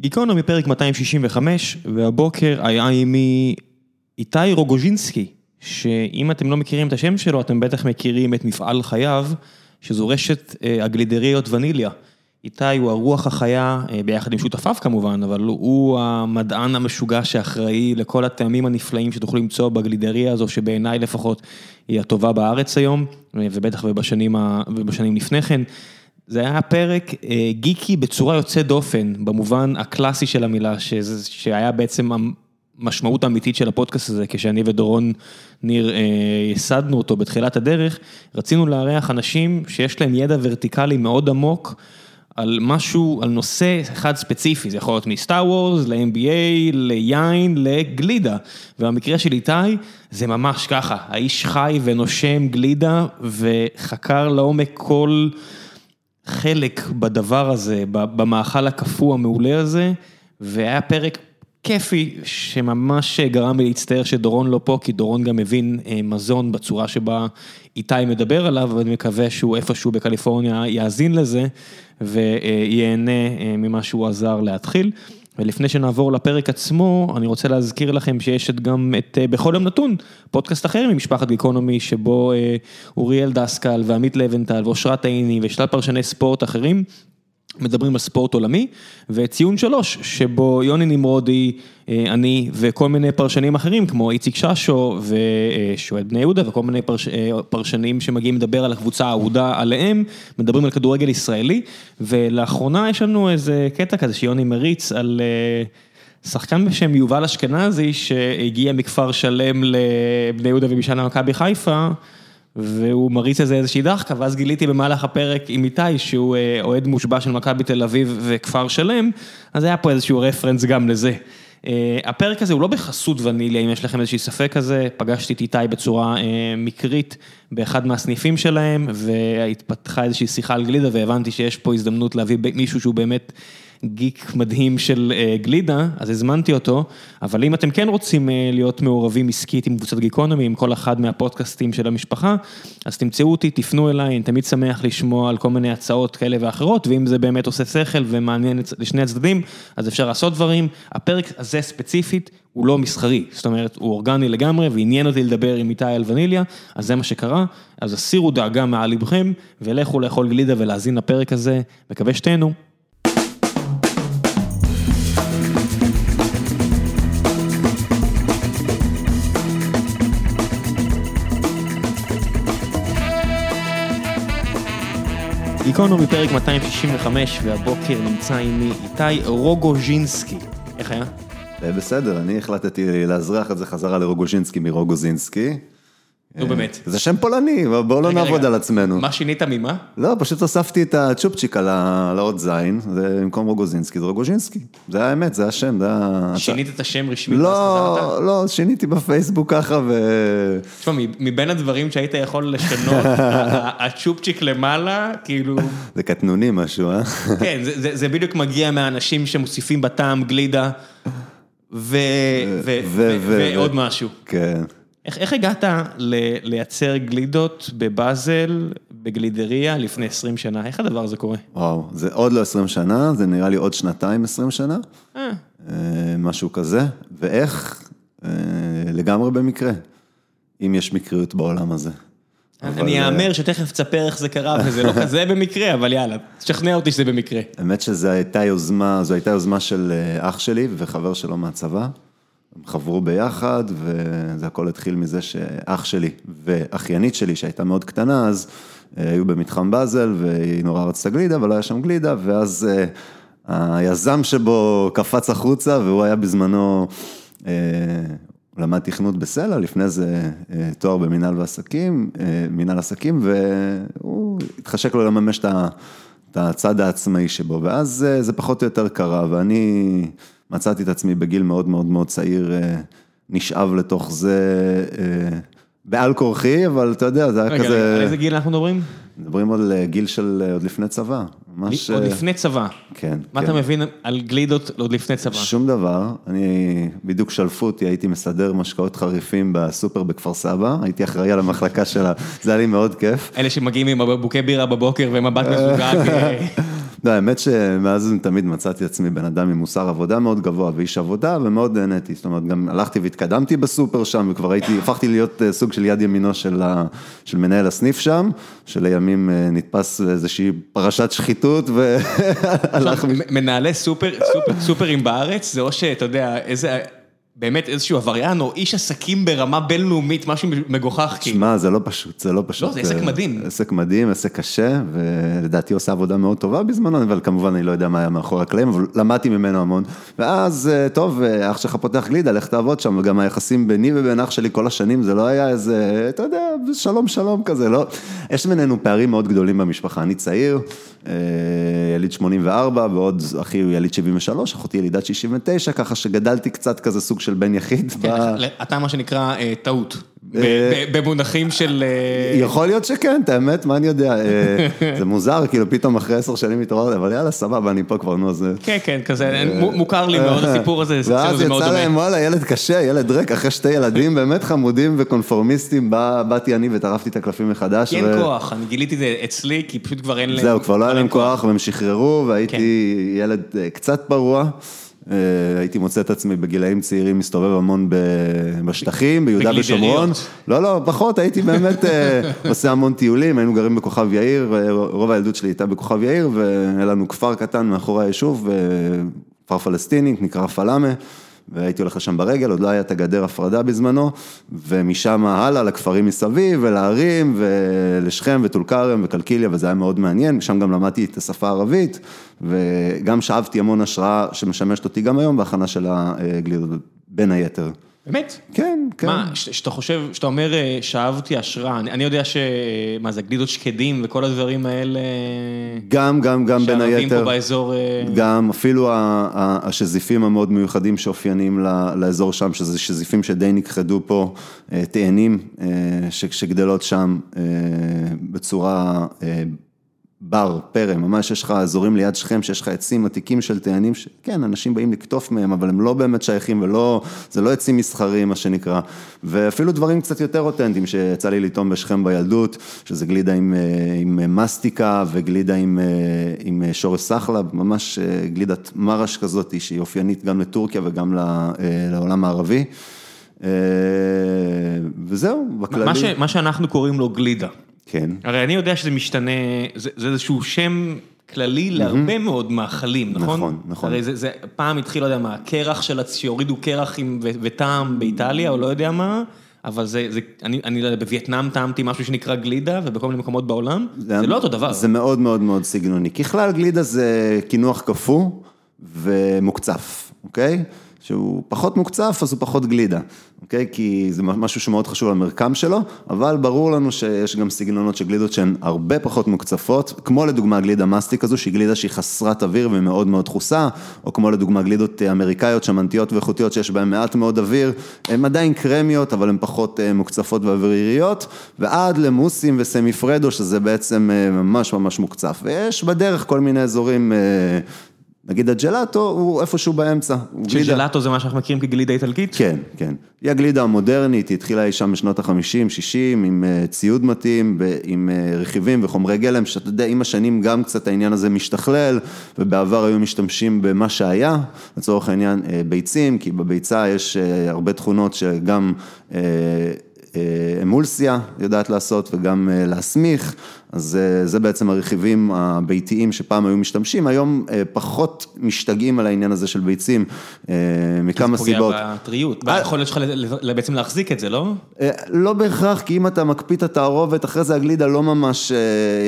גיקונומי פרק 265, והבוקר היה עימי איתי רוגוז'ינסקי, שאם אתם לא מכירים את השם שלו, אתם בטח מכירים את מפעל חייו, שזו רשת אה, הגלידריות וניליה. איתי הוא הרוח החיה, אה, ביחד עם שותפיו כמובן, אבל הוא המדען המשוגע שאחראי לכל הטעמים הנפלאים שתוכלו למצוא בגלידריה הזו, שבעיניי לפחות היא הטובה בארץ היום, אה, ובטח ובשנים, ובשנים לפני כן. זה היה פרק אה, גיקי בצורה יוצאת דופן, במובן הקלאסי של המילה, שזה, שהיה בעצם המשמעות האמיתית של הפודקאסט הזה, כשאני ודורון ניר אה, ייסדנו אותו בתחילת הדרך, רצינו לארח אנשים שיש להם ידע vertical-י מאוד עמוק. על משהו, על נושא אחד ספציפי, זה יכול להיות מסטאר וורס, ל-NBA, ליין, לגלידה. והמקרה של איתי, זה ממש ככה, האיש חי ונושם גלידה, וחקר לעומק כל... חלק בדבר הזה, במאכל הקפוא המעולה הזה, והיה פרק כיפי שממש גרם לי להצטער שדורון לא פה, כי דורון גם מבין אה, מזון בצורה שבה איתי מדבר עליו, ואני מקווה שהוא איפשהו בקליפורניה יאזין לזה וייהנה אה, ממה שהוא עזר להתחיל. ולפני שנעבור לפרק עצמו, אני רוצה להזכיר לכם שיש גם את אה, בכל יום נתון, פודקאסט אחר ממשפחת גיקונומי, שבו אה, אוריאל דסקל ועמית לבנטל ואושרת עיני ושלל פרשני ספורט אחרים. מדברים על ספורט עולמי, וציון שלוש, שבו יוני נמרודי, אה, אני וכל מיני פרשנים אחרים, כמו איציק ששו ושועד בני יהודה וכל מיני פרש, אה, פרשנים שמגיעים לדבר על הקבוצה האהודה עליהם, מדברים על כדורגל ישראלי, ולאחרונה יש לנו איזה קטע כזה שיוני מריץ על... אה, שחקן בשם יובל אשכנזי שהגיע מכפר שלם לבני יהודה ומשען למכבי חיפה והוא מריץ איזה איזושהי דחקה, ואז גיליתי במהלך הפרק עם איתי שהוא אה, אוהד מושבע של מכבי תל אביב וכפר שלם, אז היה פה איזשהו רפרנס גם לזה. אה, הפרק הזה הוא לא בחסות וניליה, אם יש לכם איזושהי ספק כזה, פגשתי את איתי בצורה אה, מקרית באחד מהסניפים שלהם, והתפתחה איזושהי שיחה על גלידה, והבנתי שיש פה הזדמנות להביא מישהו שהוא באמת... גיק מדהים של אה, גלידה, אז הזמנתי אותו, אבל אם אתם כן רוצים אה, להיות מעורבים עסקית עם קבוצת גיקונומי, עם כל אחד מהפודקאסטים של המשפחה, אז תמצאו אותי, תפנו אליי, אני תמיד שמח לשמוע על כל מיני הצעות כאלה ואחרות, ואם זה באמת עושה שכל ומעניין לשני הצדדים, אז אפשר לעשות דברים. הפרק הזה ספציפית הוא לא מסחרי, זאת אומרת, הוא אורגני לגמרי, ועניין אותי לדבר עם איתי על וניליה, אז זה מה שקרה, אז הסירו דאגה מעל לבכם, ולכו לאכול גלידה ולהאזין לפרק הזה, מקווה שתהנו. גיקונומי פרק 265, והבוקר נמצא עימי איתי רוגוז'ינסקי. איך היה? אה, בסדר, אני החלטתי לאזרח את זה חזרה לרוגוז'ינסקי מרוגוזינסקי. נו באמת. זה שם פולני, בואו לא נעבוד על עצמנו. מה שינית ממה? לא, פשוט הוספתי את הצ'ופצ'יק על האות זין, זה במקום רוגוזינסקי, זה רוגוז'ינסקי. זה האמת, זה השם, זה ה... שינית את השם רשמית לא, לא, שיניתי בפייסבוק ככה ו... תשמע, מבין הדברים שהיית יכול לשנות, הצ'ופצ'יק למעלה, כאילו... זה קטנוני משהו, אה? כן, זה בדיוק מגיע מהאנשים שמוסיפים בטעם גלידה, ועוד משהו. כן. איך איך הגעת ל, לייצר גלידות בבאזל, בגלידריה, לפני 20 שנה? איך הדבר הזה קורה? וואו, זה עוד לא 20 שנה, זה נראה לי עוד שנתיים 20 שנה. אה. אה. משהו כזה, ואיך? אה, לגמרי במקרה, אם יש מקריות בעולם הזה. אני אאמר שתכף תספר איך זה קרה, וזה לא כזה במקרה, אבל יאללה, תשכנע אותי שזה במקרה. האמת שזו הייתה יוזמה, זו הייתה יוזמה של אח שלי וחבר שלו מהצבא. הם חברו ביחד, וזה הכל התחיל מזה שאח שלי ואחיינית שלי, שהייתה מאוד קטנה, אז אה, היו במתחם באזל, והיא נורא רצתה גלידה, אבל לא היה שם גלידה, ואז אה, היזם שבו קפץ החוצה, והוא היה בזמנו, אה, הוא למד תכנות בסלע, לפני זה תואר במנהל ועסקים, מנהל עסקים, והוא התחשק לו לממש את הצד העצמאי שבו, ואז זה פחות או יותר קרה, ואני... מצאתי את עצמי בגיל מאוד מאוד מאוד צעיר, אה, נשאב לתוך זה אה, בעל כורחי, אבל אתה יודע, זה היה רגע, כזה... רגע, על איזה גיל אנחנו מדברים? מדברים על אה, גיל של עוד לפני צבא. ממש... עוד לפני צבא. כן. מה כן. אתה מבין על גלידות עוד לפני צבא? שום דבר. אני, בדיוק שלפו אותי, הייתי מסדר משקאות חריפים בסופר בכפר סבא, הייתי אחראי על המחלקה שלה, זה היה לי מאוד כיף. אלה שמגיעים עם בקבוקי בירה בבוקר ומבט מזוגג. לא, האמת שמאז תמיד מצאתי עצמי בן אדם עם מוסר עבודה מאוד גבוה ואיש עבודה ומאוד נהניתי, זאת אומרת גם הלכתי והתקדמתי בסופר שם וכבר הייתי, הפכתי להיות אה, סוג של יד ימינו של, ה, של מנהל הסניף שם, שלימים אה, נתפס איזושהי פרשת שחיתות והלך... מנהלי סופר, סופר, סופרים בארץ זה או שאתה יודע איזה... באמת איזשהו עבריין או איש עסקים ברמה בינלאומית, משהו מגוחך. שמע, זה לא פשוט, זה לא פשוט. לא, זה עסק מדהים. עסק מדהים, עסק קשה, ולדעתי עושה עבודה מאוד טובה בזמנו, אבל כמובן אני לא יודע מה היה מאחורי הקלעים, אבל למדתי ממנו המון. ואז, אה, טוב, אה, אח שלך פותח גלידה, לך תעבוד שם, וגם היחסים ביני ובין אח שלי כל השנים, זה לא היה איזה, אתה יודע, שלום שלום כזה, לא. יש בינינו פערים מאוד גדולים במשפחה, אני צעיר. אה, יליד 84, ועוד אחי הוא יליד 73, אחותי ילידת 69, ככה שגדלתי קצת כזה סוג של בן יחיד. כן, אתה מה שנקרא אה, טעות. במונחים של... אה, יכול להיות שכן, את האמת, מה אני יודע, זה מוזר, כאילו פתאום אחרי עשר שנים מתעורר, אבל יאללה, סבבה, אני פה כבר, נו, זה... כן, כן, כזה, מוכר לי מאוד הסיפור הזה, זה מאוד דומה. ואז יצא להם, וואלה, ילד קשה, ילד ריק, אחרי שתי ילדים באמת חמודים וקונפורמיסטים, באתי אני וטרפתי את הקלפים מחדש. כי אין כוח, אני גיליתי את זה אצלי, כי פשוט כבר אין להם... זהו, כבר לא היה להם כוח, והם שחררו, והייתי כן. ילד קצת פרוע. אה, הייתי מוצא את עצמי בגילאים צעירים, מסתובב המון בשטחים, ביהודה ושומרון. לא, לא, פחות, הייתי באמת אה, עושה המון טיולים, היינו גרים בכוכב יאיר, אה, רוב הילדות שלי הייתה בכוכב יאיר, והיה לנו כפר קטן מאחורי היישוב, כפר פלסטיני, נקרא פלאמה. והייתי הולך לשם ברגל, עוד לא היה את הגדר הפרדה בזמנו, ומשם הלאה לכפרים מסביב, ולהרים, ולשכם, וטול כרם, וקלקיליה, וזה היה מאוד מעניין, שם גם למדתי את השפה הערבית, וגם שאבתי המון השראה שמשמשת אותי גם היום בהכנה של הגלידות, בין היתר. באמת? כן, כן. מה, שאתה חושב, שאתה אומר, אה, שאבתי השראה, אני, אני יודע ש... מה זה, גלידות שקדים וכל הדברים האלה... גם, גם, גם בין היתר. שערבים פה באזור... אה, גם, אפילו השזיפים המאוד מיוחדים שאופיינים לאזור שם, שזה שזיפים שדי נכחדו פה, אה, תאנים שגדלות שם בצורה בר, פרא, ממש יש לך אזורים ליד שכם שיש לך עצים עתיקים של תאנים, שכן, אנשים באים לקטוף מהם, אבל הם לא באמת שייכים ולא, זה לא עצים מסחריים מה שנקרא, ואפילו דברים קצת יותר אותנטיים שיצא לי לטעום בשכם בילדות, שזה גלידה עם, אה, עם מסטיקה וגלידה עם, אה, עם שורש סחלב, ממש אה, גלידת מרש כזאת שהיא אופיינית גם לטורקיה וגם לעולם הערבי. וזהו, בכללי. מה, ש, מה שאנחנו קוראים לו גלידה. כן. הרי אני יודע שזה משתנה, זה זה איזשהו שם כללי להרבה מאוד מאכלים, נכון? נכון, נכון. הרי זה זה פעם התחיל, לא יודע מה, קרח של, שיורידו קרח עם, ו, וטעם באיטליה, או לא יודע מה. אבל זה, זה, אני, אני לא יודע, בווייטנאם טעמתי משהו שנקרא גלידה, ובכל מיני מקומות בעולם, זה, זה לא אותו דבר. זה מאוד מאוד מאוד סגנוני. ככלל גלידה זה קינוח קפוא ומוקצף, אוקיי? שהוא פחות מוקצף, אז הוא פחות גלידה, אוקיי? כי זה משהו שמאוד חשוב למרקם שלו, אבל ברור לנו שיש גם סגנונות של גלידות שהן הרבה פחות מוקצפות, כמו לדוגמה גלידה מסטיק כזו, שהיא גלידה שהיא חסרת אוויר ומאוד מאוד דחוסה, או כמו לדוגמה גלידות אמריקאיות, שמנתיות ואיכותיות שיש בהן מעט מאוד אוויר, הן עדיין קרמיות, אבל הן פחות אה, מוקצפות ואוויריות, ועד למוסים וסמי פרדו, שזה בעצם אה, ממש ממש מוקצף. ויש בדרך כל מיני אזורים אה, נגיד הג'לאטו הוא איפשהו באמצע. שג'לאטו זה מה שאנחנו מכירים כגלידה איטלקית? כן, כן. היא הגלידה המודרנית, היא התחילה אי שם בשנות ה-50, 60, עם אה, ציוד מתאים, עם אה, רכיבים וחומרי גלם, שאתה יודע, עם השנים גם קצת העניין הזה משתכלל, ובעבר היו משתמשים במה שהיה, לצורך העניין אה, ביצים, כי בביצה יש הרבה תכונות שגם... אמולסיה יודעת לעשות וגם להסמיך, אז אה, זה בעצם הרכיבים הביתיים שפעם היו משתמשים, היום אה, פחות משתגעים על העניין הזה של ביצים, אה, מכמה סיבות. זה פוגע בטריות, ביכולת שלך בעצם להחזיק את זה, לא? לא בהכרח, כי אם אתה מקפיא את התערובת, אחרי זה הגלידה לא ממש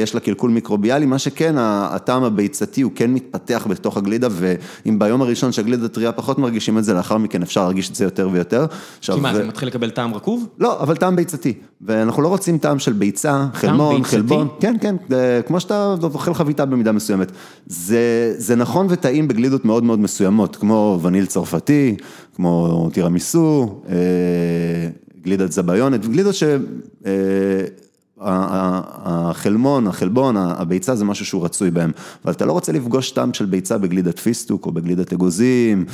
יש לה קלקול מיקרוביאלי, מה שכן, הטעם הביצתי הוא כן מתפתח בתוך הגלידה, ואם ביום הראשון שהגלידה טריה פחות מרגישים את זה, לאחר מכן אפשר להרגיש את זה יותר ויותר. כי מה, זה מתחיל לקבל טעם רקוב? לא, אבל טעם ביצתי, ואנחנו לא רוצים טעם של ביצה, חלמון, חלבון. כן, כן, כמו שאתה אוכל חביתה במידה מסוימת. זה, זה נכון וטעים בגלידות מאוד מאוד מסוימות, כמו וניל צרפתי, כמו תירמיסו, אה, גלידת זביונת, גלידות שה... אה, החלמון, החלבון, הביצה זה משהו שהוא רצוי בהם, אבל אתה לא רוצה לפגוש טעם של ביצה בגלידת פיסטוק, או בגלידת אגוזים,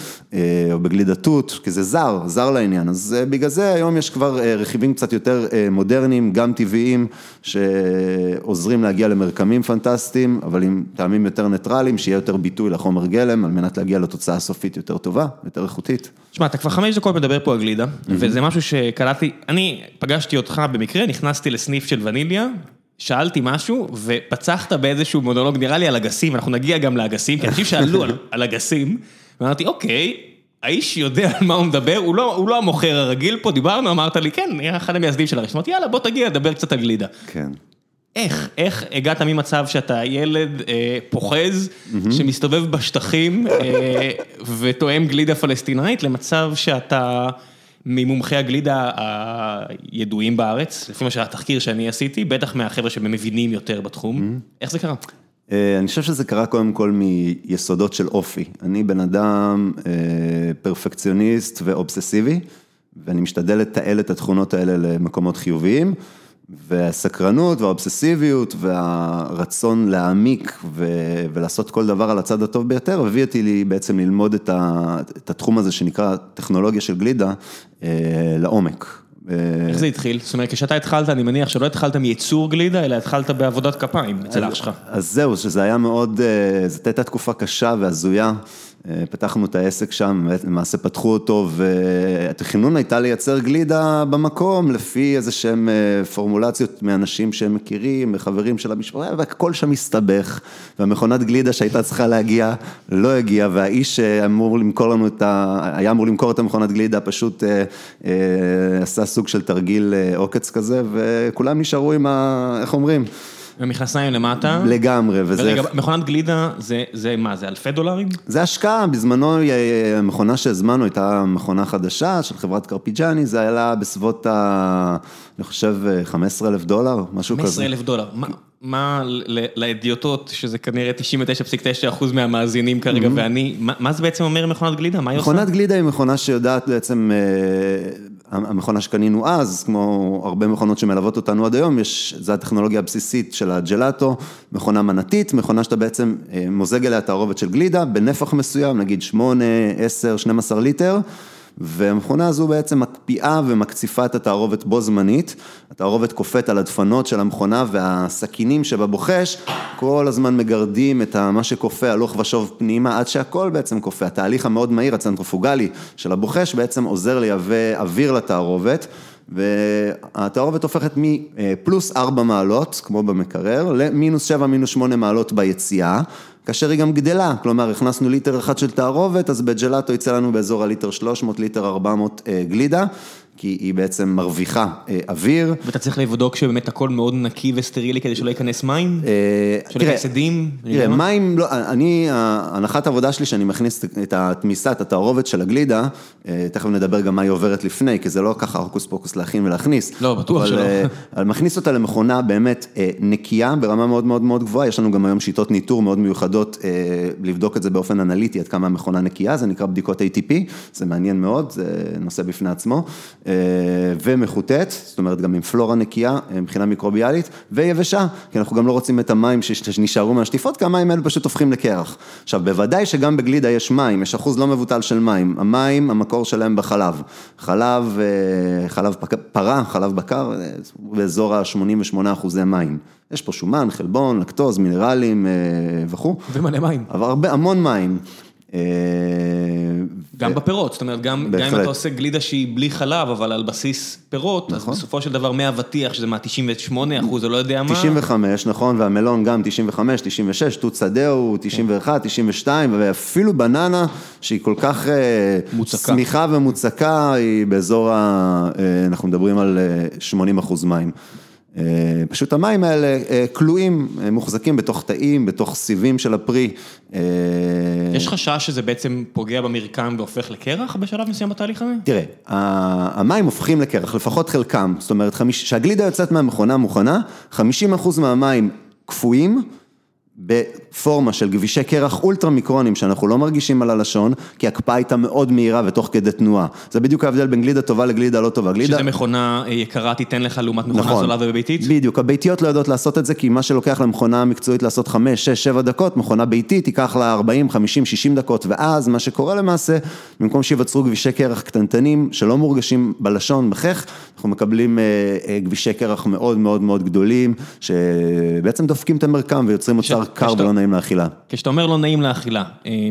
או בגלידת תות, כי זה זר, זר לעניין, אז בגלל זה היום יש כבר רכיבים קצת יותר מודרניים, גם טבעיים, שעוזרים להגיע למרקמים פנטסטיים, אבל עם טעמים יותר ניטרליים, שיהיה יותר ביטוי לחומר גלם, על מנת להגיע לתוצאה הסופית יותר טובה, יותר איכותית. תשמע, אתה כבר חמש דקות מדבר פה על גלידה, וזה משהו שקלטתי, אני פגשתי אותך במקרה, נכנסתי לסניף של וניליה, שאלתי משהו, ופצחת באיזשהו מונולוג, נראה לי על אגסים, אנחנו נגיע גם לאגסים, כי אנשים שאלו על אגסים, ואמרתי, אוקיי, האיש יודע על מה הוא מדבר, הוא לא המוכר הרגיל פה, דיברנו, אמרת לי, כן, נהיה אחד המייסדים של הרשת, אמרתי, יאללה, בוא תגיע, דבר קצת על גלידה. כן. איך, איך הגעת ממצב שאתה ילד אה, פוחז, שמסתובב בשטחים אה, וטועם גלידה פלסטינאית, למצב שאתה ממומחי הגלידה הידועים בארץ, לפי מה שהתחקיר שאני עשיתי, בטח מהחבר'ה שמבינים יותר בתחום, איך זה קרה? אני חושב שזה קרה קודם כל מיסודות של אופי. אני בן אדם פרפקציוניסט ואובססיבי, ואני משתדל לתעל את התכונות האלה למקומות חיוביים. והסקרנות והאובססיביות והרצון להעמיק ולעשות כל דבר על הצד הטוב ביותר, הביא אותי לי בעצם ללמוד את התחום הזה שנקרא טכנולוגיה של גלידה לעומק. איך זה התחיל? זאת אומרת, כשאתה התחלת, אני מניח שלא התחלת מייצור גלידה, אלא התחלת בעבודת כפיים אצל אח שלך. אז זהו, שזה היה מאוד, זאת הייתה תקופה קשה והזויה. פתחנו את העסק שם, למעשה פתחו אותו והתכנון הייתה לייצר גלידה במקום לפי איזה שהם פורמולציות מאנשים שהם מכירים, מחברים של המשפחה, והכל שם הסתבך והמכונת גלידה שהייתה צריכה להגיע לא הגיעה והאיש שאמור למכור לנו את ה... היה אמור למכור את המכונת גלידה פשוט עשה סוג של תרגיל עוקץ כזה וכולם נשארו עם ה... איך אומרים? ומכנסיים למטה. לגמרי, וזה... ורגע, מכונת גלידה, זה מה, זה אלפי דולרים? זה השקעה, בזמנו המכונה שהזמנו הייתה מכונה חדשה של חברת קרפיג'אני, זה עלה בסביבות ה... אני חושב 15 אלף דולר, משהו כזה. 15 אלף דולר, מה לאדיוטות, שזה כנראה 99.9% מהמאזינים כרגע, ואני, מה זה בעצם אומר מכונת גלידה? מה היא עושה? מכונת גלידה היא מכונה שיודעת בעצם... המכונה שקנינו אז, כמו הרבה מכונות שמלוות אותנו עד היום, זו הטכנולוגיה הבסיסית של הג'לאטו, מכונה מנתית, מכונה שאתה בעצם מוזג אליה תערובת של גלידה, בנפח מסוים, נגיד 8, 10, 12 ליטר, והמכונה הזו בעצם מקפיאה ומקציפה את התערובת בו זמנית, התערובת קופאת על הדפנות של המכונה והסכינים שבבוחש, כל הזמן מגרדים את מה שקופא הלוך ושוב פנימה, עד שהכל בעצם קופא, התהליך המאוד מהיר, הצנטרופוגלי של הבוחש, בעצם עוזר לייבא אוויר לתערובת. והתערובת הופכת מפלוס 4 מעלות, כמו במקרר, למינוס 7, מינוס 8 מעלות ביציאה, כאשר היא גם גדלה, כלומר הכנסנו ליטר אחד של תערובת, אז בג'לאטו יצא לנו באזור הליטר 300, ליטר 400 גלידה. כי היא בעצם מרוויחה אוויר. ואתה צריך לבדוק שבאמת הכל מאוד נקי וסטרילי כדי שלא ייכנס מים? שלא ייכנס? תראה, מים, אני, הנחת העבודה שלי שאני מכניס את התמיסה, את התערובת של הגלידה, תכף נדבר גם מה היא עוברת לפני, כי זה לא ככה הוקוס פוקוס להכין ולהכניס. לא, בטוח שלא. אבל מכניס אותה למכונה באמת נקייה, ברמה מאוד מאוד מאוד גבוהה, יש לנו גם היום שיטות ניטור מאוד מיוחדות, לבדוק את זה באופן אנליטי, עד כמה המכונה נקייה, זה נקרא בדיקות ATP, זה מעניין מאוד, זה נושא בפני עצמו. ומחוטאת, זאת אומרת גם עם פלורה נקייה מבחינה מיקרוביאלית, ויבשה, כי אנחנו גם לא רוצים את המים שנשארו מהשטיפות, כי המים האלה פשוט הופכים לקרח. עכשיו, בוודאי שגם בגלידה יש מים, יש אחוז לא מבוטל של מים, המים, המקור שלהם בחלב, חלב, חלב פרה, חלב בקר, באזור ה-88 אחוזי מים. יש פה שומן, חלבון, לקטוז, מינרלים וכו'. ומלא מים. אבל הרבה, המון מים. גם בפירות, זאת אומרת, גם אם אתה עושה גלידה שהיא בלי חלב, אבל על בסיס פירות, אז בסופו של דבר מי אבטיח, שזה מה, 98 אחוז, או לא יודע מה. 95, נכון, והמלון גם 95, 96, תות שדה הוא 91, 92, ואפילו בננה, שהיא כל כך צמיחה ומוצקה, היא באזור, אנחנו מדברים על 80 אחוז מים. פשוט המים האלה כלואים, מוחזקים בתוך תאים, בתוך סיבים של הפרי. יש חשש שזה בעצם פוגע במרקם והופך לקרח בשלב מסוים בתהליך הזה? תראה, המים הופכים לקרח, לפחות חלקם, זאת אומרת, כשהגלידה יוצאת מהמכונה מוכנה, 50% מהמים קפואים, בפורמה של גבישי קרח אולטרה מיקרונים שאנחנו לא מרגישים על הלשון, כי ההקפאה הייתה מאוד מהירה ותוך כדי תנועה. זה בדיוק ההבדל בין גלידה טובה לגלידה לא טובה. גלידה... שזה מכונה אה, יקרה תיתן לך לעומת מכונה נכון. זולה וביתית? בדיוק, הביתיות לא יודעות לעשות את זה, כי מה שלוקח למכונה מקצועית לעשות 5, 6, 7 דקות, מכונה ביתית ייקח לה 40, 50, 60 דקות, ואז מה שקורה למעשה, במקום שיווצרו גבישי קרח קטנטנים שלא מורגשים בלשון, בחך, אנחנו מקבלים אה, אה, גבישי קרח מאוד מאוד מאוד גדולים, שבעצם דופקים את המרקם ויוצרים מוצר קר כשאתה- ולא נעים לאכילה. כשאתה אומר לא נעים לאכילה, אה,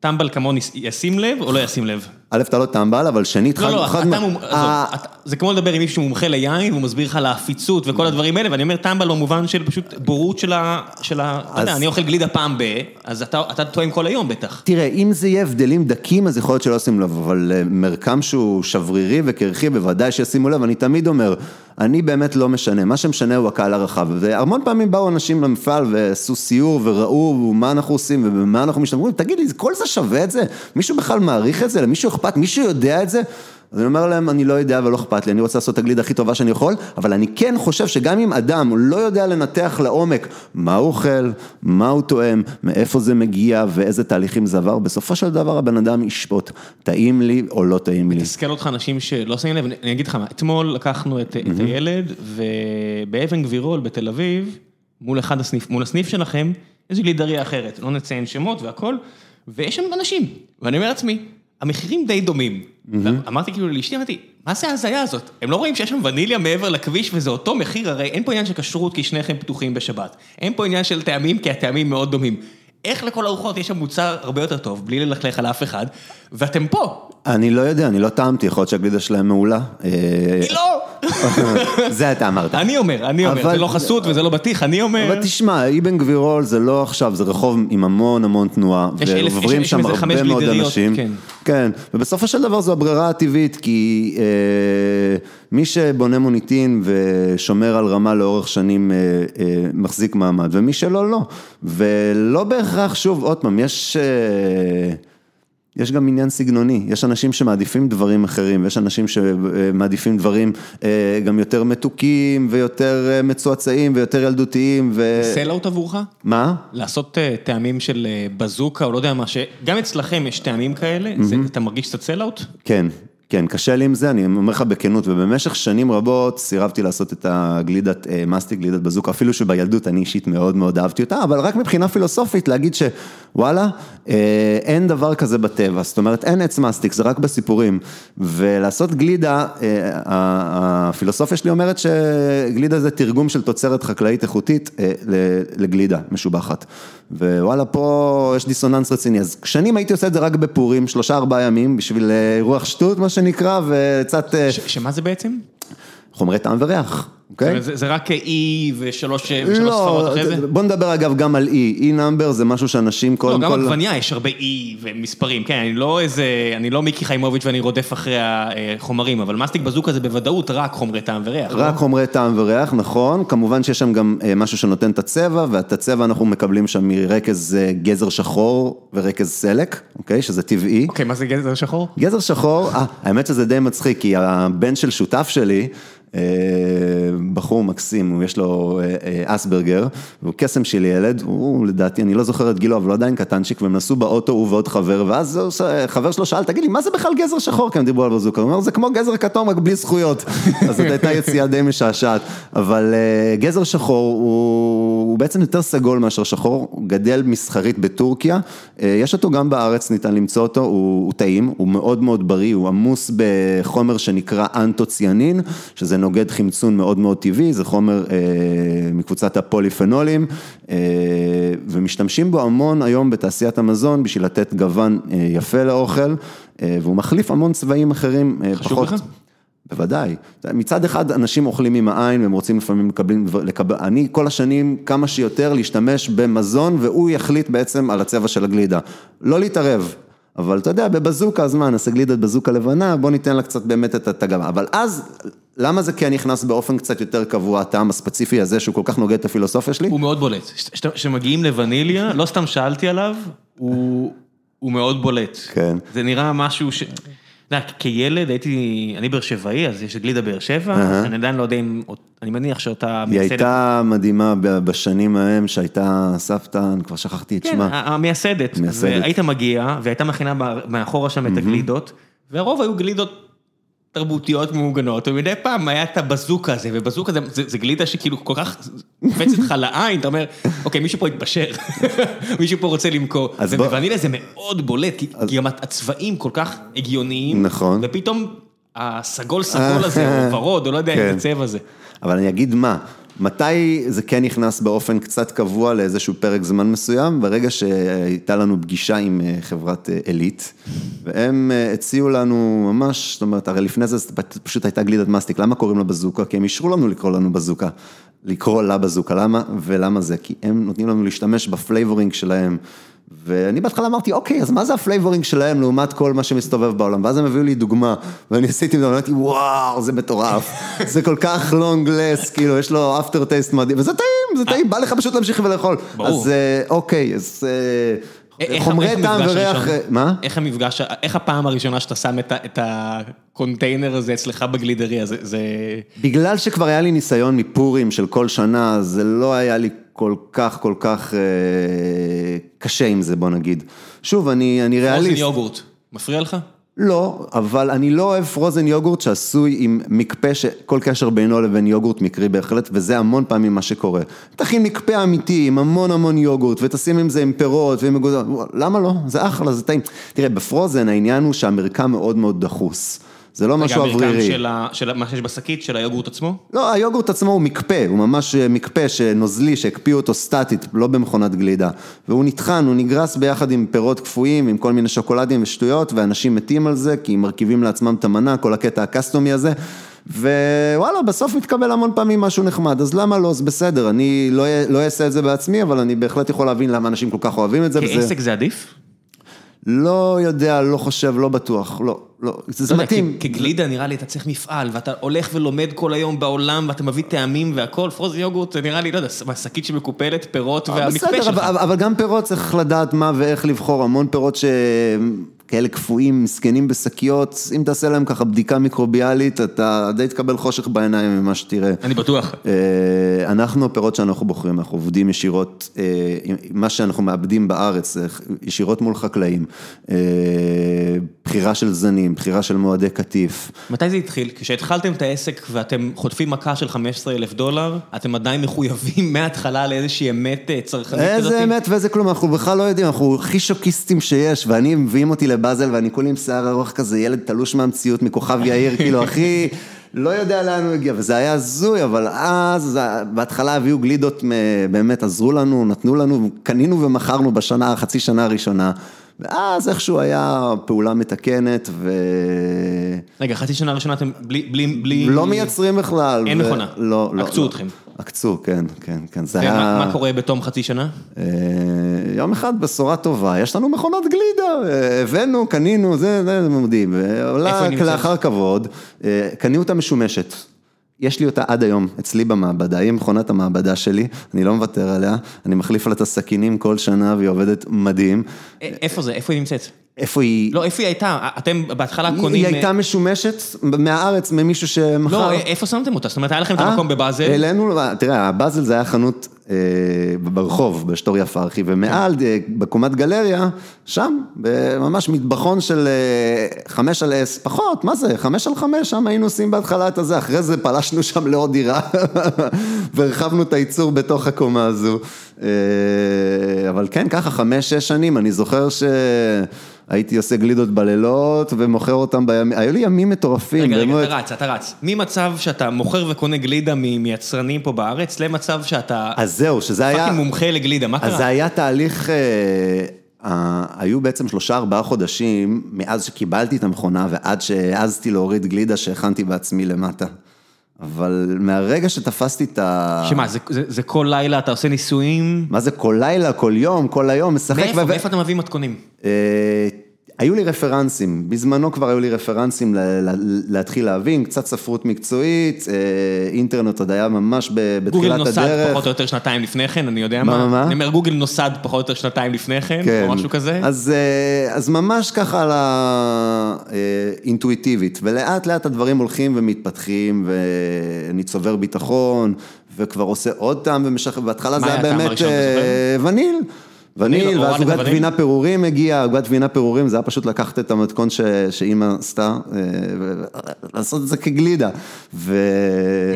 טמבל כמוני ישים לב או לא ישים לב? א', אתה לא טמבל, אבל שנית, לא, חד- לא, חד אתה מה- מומ- אה, זה כמו לדבר עם מישהו מומחה ליין, והוא מסביר לך על העפיצות וכל הדברים האלה, ואני אומר טמבל במובן של פשוט בורות של ה... אתה יודע, אני אוכל גלידה פעם ב... אז אתה אתה טועם כל היום בטח. תראה, אם זה יהיה הבדלים דקים, אז יכול להיות שלא ישים לב, אבל אה, מרקם שהוא שברירי וקרחי, בוודאי שישימו לב, אני תמיד אומר, אני באמת לא משנה, מה שמשנה הוא הקהל הרחב, והמון פעמים באו אנשים למפעל ועשו סיור וראו מה אנחנו עושים ובמה אנחנו משתמשים, תגיד לי, כל זה שווה את זה? מישהו בכלל מעריך את זה? למישהו אכפת? מישהו יודע את זה? אז אני אומר להם, אני לא יודע ולא אכפת לי, אני רוצה לעשות את הגלידה הכי טובה שאני יכול, אבל אני כן חושב שגם אם אדם לא יודע לנתח לעומק מה הוא אוכל, מה הוא טועם, מאיפה זה מגיע ואיזה תהליכים זה עבר, בסופו של דבר הבן אדם ישפוט, טעים לי או לא טעים לי. תסכל אותך אנשים שלא שמים לב, אני אגיד לך מה, אתמול לקחנו את, את הילד, ובאבן גבירול בתל אביב, מול אחד הסניף, מול הסניף שלכם, איזו גלידריה אחרת, לא נציין שמות והכל, ויש שם אנשים, ואני אומר לעצמי, המחירים די דומים. אמרתי כאילו לאשתי, אמרתי, מה זה ההזיה הזאת? הם לא רואים שיש שם וניליה מעבר לכביש וזה אותו מחיר, הרי אין פה עניין של כשרות כי שניכם פתוחים בשבת. אין פה עניין של טעמים כי הטעמים מאוד דומים. איך לכל הרוחות יש שם מוצר הרבה יותר טוב, בלי ללכלך על אף אחד, ואתם פה. אני לא יודע, אני לא טעמתי, יכול להיות שהגלידה שלהם מעולה. אה, היא לא! זה אתה אמרת. אני אומר, אני אומר, זה לא חסות וזה לא בטיח, אני אומר... אבל תשמע, אבן גבירול זה לא עכשיו, זה רחוב עם המון המון תנועה, ועוברים שם הרבה מאוד אנשים. כן. כן, ובסופו של דבר זו הברירה הטבעית, כי אה, מי שבונה מוניטין ושומר על רמה לאורך שנים אה, אה, מחזיק מעמד, ומי שלא, לא. ולא בהכרח, שוב, עוד פעם, יש... יש גם עניין סגנוני, יש אנשים שמעדיפים דברים אחרים, ויש אנשים שמעדיפים דברים אה, גם יותר מתוקים ויותר אה, מצועצעים ויותר ילדותיים ו... sellout עבורך? מה? לעשות אה, טעמים של בזוקה או לא יודע מה, שגם אצלכם יש טעמים כאלה, זה- אתה מרגיש קצת sellout? כן, כן, קשה לי עם זה, אני אומר לך בכנות, ובמשך שנים רבות סירבתי לעשות את הגלידת אה, מסטיק, גלידת בזוקה, אפילו שבילדות אני אישית מאוד מאוד אהבתי אותה, אבל רק מבחינה פילוסופית להגיד שוואלה, אה, אין דבר כזה בטבע, זאת אומרת אין עץ מסטיק, זה רק בסיפורים, ולעשות גלידה, אה, הפילוסופיה שלי אומרת שגלידה זה תרגום של תוצרת חקלאית איכותית אה, לגלידה משובחת, ווואלה פה יש דיסוננס רציני, אז שנים הייתי עושה את זה רק בפורים, שלושה ארבעה ימים, בשביל אה, רוח שטות מה שנקרא, וקצת אה, שמה זה בעצם? חומרי טעם וריח, אוקיי? זה זה רק אי ושלוש ושלוש לא, ספרות אחרי זה? בוא נדבר אגב גם על אי, אי נאמבר זה משהו שאנשים לא, קודם גם כל... עגבניה יש הרבה אי ומספרים, כן, אני לא איזה, אני לא מיקי חיימוביץ' ואני רודף אחרי החומרים, אבל מסטיק בזוקה זה בוודאות רק חומרי טעם וריח. לא? רק חומרי טעם וריח, נכון, כמובן שיש שם גם אה, משהו שנותן את הצבע, ואת הצבע אנחנו מקבלים שם מרכז אה, גזר שחור ורכז סלק, אוקיי, שזה טבעי. אוקיי, מה זה גזר שחור? גזר שחור, אה, האמת שזה די מצחיק, כי הבן של שותף שלי, אה, בחור מקסים, הוא יש לו אה, אה, אסברגר, והוא קסם של ילד, הוא לדעתי, אני לא זוכר את גילו, אבל הוא עדיין קטנצ'יק, והם נסעו באוטו, הוא ועוד חבר, ואז הוא חבר שלו שאל, תגיד לי, מה זה בכלל גזר שחור? כי הם דיברו על בזוקה, הוא אומר, זה כמו גזר כתום, רק בלי זכויות. אז זאת הייתה יציאה די משעשעת, אבל אה, גזר שחור הוא, הוא בעצם יותר סגול מאשר שחור, הוא גדל מסחרית בטורקיה, יש אותו גם בארץ, ניתן למצוא אותו, הוא, הוא טעים, הוא מאוד מאוד בריא, הוא עמוס בחומר שנקרא אנטוציאנין, שזה נוגד חמצון מאוד מאוד טבעי, זה חומר אה, מקבוצת הפוליפנולים, אה, ומשתמשים בו המון היום בתעשיית המזון בשביל לתת גוון אה, יפה לאוכל, אה, והוא מחליף המון צבעים אחרים, אה, חשוב פחות... לך? בוודאי. מצד אחד, אנשים אוכלים עם העין, והם רוצים לפעמים לקבל, לקבל, אני כל השנים כמה שיותר להשתמש במזון, והוא יחליט בעצם על הצבע של הגלידה. לא להתערב. אבל אתה יודע, בבזוקה, אז מה, נעשה גלידת בזוקה לבנה, בוא ניתן לה קצת באמת את הגבה. אבל אז, למה זה כן נכנס באופן קצת יותר קבוע, הטעם הספציפי הזה, שהוא כל כך נוגד את הפילוסופיה שלי? הוא מאוד בולט. כשמגיעים לווניליה, לא סתם שאלתי עליו, הוא הוא מאוד בולט. כן. זה נראה משהו ש... כילד הייתי, אני באר שבעי, אז יש גלידה באר שבע, אני עדיין לא יודע אם, אני מניח שאותה היא מייסדת. מדהימה בשנים ההם, שהייתה סבתא, אני כבר שכחתי את כן, שמה. המייסדת. המייסדת. והיית מגיע, והייתה מכינה מאחורה שם את הגלידות, והרוב היו גלידות תרבותיות מעוגנות, ומדי פעם היה את הבזוקה הזה, ובזוקה זה, זה, זה גלידה שכאילו כל כך קופצת לך לעין, אתה אומר, אוקיי, מישהו פה התבשר, מישהו פה רוצה למכור. ובוונילה זה מאוד בולט, כי, אז... כי גם הצבעים כל כך הגיוניים, נכון, ופתאום הסגול סגול הזה, או ורוד, או לא יודע כן. איזה צבע זה. אבל אני אגיד מה, מתי זה כן נכנס באופן קצת קבוע לאיזשהו פרק זמן מסוים? ברגע שהייתה לנו פגישה עם אה, חברת אה, והם אה, הציעו לנו ממש, זאת אומרת, הרי לפני זה פשוט הייתה גלידת מסטיק, למה קוראים לה בזוקה? כי הם אישרו לנו לקרוא לנו בזוקה, לקרוא לה בזוקה, למה? ולמה זה? כי הם נותנים לנו להשתמש ב flavoring שלהם. ואני בהתחלה אמרתי, אוקיי, אז מה זה ה flavoring שלהם לעומת כל מה שמסתובב בעולם? ואז הם הביאו לי דוגמה, ואני עשיתי את זה, ואמרתי, וואו, זה מטורף, זה כל כך long lasting, כאילו, יש לו aftertaste מדהים, וזה טעים, זה טעים, בא לך פשוט להמשיך ולאכול. ברור. אז אה, אוקיי, אז... אה, חומרי טעם וריח, מה? איך המפגש, איך הפעם הראשונה שאתה שם את הקונטיינר הזה אצלך בגלידריה, זה... בגלל שכבר היה לי ניסיון מפורים של כל שנה, זה לא היה לי כל כך, כל כך אה, קשה עם זה, בוא נגיד. שוב, אני, אני ריאליסט. פרוזן יוגורט, מפריע לך? לא, אבל אני לא אוהב פרוזן יוגורט שעשוי עם אבקה שכל קשר בינו לבין יוגורט מקרי בהחלט, וזה המון פעמים מה שקורה. תכין מקפה אמיתי עם המון המון יוגורט, ותשים עם זה עם פירות ועם מגולות, למה לא? זה אחלה, זה טעים. תראה, בפרוזן העניין הוא שהמרקם מאוד מאוד דחוס. זה לא משהו אוורירי. רגע, המרקם של מה שיש בשקית, של היוגורט עצמו? לא, היוגורט עצמו הוא מקפה, הוא ממש אה, מקפה שנוזלי, שהקפיאו אותו סטטית, לא במכונת גלידה. והוא נטחן, הוא נגרס ביחד עם פירות קפואים, עם כל מיני שוקולדים ושטויות, ואנשים מתים על זה, כי מרכיבים לעצמם את המנה, כל הקטע הקסטומי הזה. ווואלה, בסוף מתקבל המון פעמים משהו נחמד, אז למה לא, זה בסדר, אני לא, לא אעשה את זה בעצמי, אבל אני בהחלט יכול להבין למה אנשים כל כך אוהבים את זה. כעסק וזה... זה עדיף? לא יודע, לא חושב, לא בטוח, לא, לא, זה לא מתאים. כגלידה נראה לי אתה צריך מפעל, ואתה הולך ולומד כל היום בעולם, ואתה מביא טעמים והכל, פרוזן יוגורט זה נראה לי, לא יודע, שקית שמקופלת, פירות אה, והמקפה שלך. בסדר, אבל גם פירות צריך לדעת מה ואיך לבחור, המון פירות ש... כאלה קפואים, מסכנים בשקיות, אם תעשה להם ככה בדיקה מיקרוביאלית, אתה די תקבל חושך בעיניים ממה שתראה. אני בטוח. אה, אנחנו, הפירות שאנחנו בוחרים, אנחנו עובדים ישירות, אה, מה שאנחנו מאבדים בארץ, ישירות מול חקלאים, אה, בחירה של זנים, בחירה של מועדי קטיף. מתי זה התחיל? כשהתחלתם את העסק ואתם חוטפים מכה של 15 אלף דולר, אתם עדיין מחויבים מההתחלה לאיזושהי אמת צרכנית כזאת? איזה אמת ואיזה כלום, אנחנו בכלל לא יודעים, אנחנו הכי שוקיסטים שיש, ואני, מביאים אותי לבאזל ואני כולי עם שיער ארוך כזה, ילד תלוש מהמציאות, מכוכב יאיר, כאילו, הכי, לא יודע לאן הוא הגיע, וזה היה הזוי, אבל אז, בהתחלה הביאו גלידות, באמת עזרו לנו, נתנו לנו, קנינו ומכרנו בשנה, חצי שנה הראשונה. ואז איכשהו היה פעולה מתקנת ו... רגע, חצי שנה ראשונה אתם בלי, בלי, בלי... לא מייצרים בכלל. אין ו... מכונה. לא, לא. עקצו לא. אתכם. עקצו, כן, כן, כן, זה היה... ומה קורה בתום חצי שנה? אה, יום אחד בשורה טובה, יש לנו מכונת גלידה, אה, הבאנו, קנינו, זה, זה מדהים. עולה כלאחר כבוד, אה, קנינו אותה משומשת. יש לי אותה עד היום, אצלי במעבדה, היא מכונת המעבדה שלי, אני לא מוותר עליה, אני מחליף לה את הסכינים כל שנה והיא עובדת מדהים. איפה זה? איפה היא נמצאת? איפה היא? לא, איפה היא הייתה? אתם בהתחלה קונים... היא הייתה משומשת מהארץ, ממישהו שמכר... לא, איפה שמתם אותה? זאת אומרת, היה לכם את המקום בבאזל? העלינו, תראה, הבאזל זה היה חנות אה, ברחוב, בשטוריה פרחי, ומעל, אה, בקומת גלריה, שם, ממש מטבחון של אה, חמש על שש, פחות, מה זה, חמש על חמש, שם היינו עושים בהתחלה את הזה, אחרי זה פלשנו שם לעוד דירה, והרחבנו את הייצור בתוך הקומה הזו. אבל כן, ככה, חמש, שש שנים, אני זוכר ש... הייתי עושה גלידות בלילות ומוכר אותם בימים, היו לי ימים מטורפים. רגע, רגע, אתה רץ, אתה רץ. ממצב שאתה מוכר וקונה גלידה מיצרנים פה בארץ, למצב שאתה... אז זהו, שזה היה... fucking מומחה לגלידה, מה קרה? אז זה היה תהליך... אה, היו בעצם שלושה ארבעה חודשים מאז שקיבלתי את המכונה ועד שהעזתי להוריד גלידה שהכנתי בעצמי למטה. אבל מהרגע שתפסתי את ה... שמה, זה, זה, זה כל לילה אתה עושה ניסויים? מה זה כל לילה, כל יום, כל היום, משחק... מאיפה, ו... מאיפה אתה מביא מתכונים? אה, היו לי רפרנסים, בזמנו כבר היו לי רפרנסים ל- ל- להתחיל להבין, קצת ספרות מקצועית, אה, אינטרנט עוד היה ממש ב- גוגל בתחילת נוסד הדרך. פחות או יותר שנתיים לפני כן, אני יודע מה, מה. מה? אני אומר, גוגל נוסד פחות או יותר שנתיים לפני כן, כן, או משהו כזה. אז, אה, אז ממש ככה על האינטואיטיבית, ולאט לאט הדברים הולכים ומתפתחים, ואני צובר ביטחון, וכבר עושה עוד טעם ומשחרר, בהתחלה זה היה באמת אה, וניל. וניל, וניל, ואז עוגת? גבינה פירורים הגיעה, עוגת גבינה פירורים, זה היה פשוט לקחת את המתכון שאימא עשתה, אה, ולעשות את זה כגלידה. ו...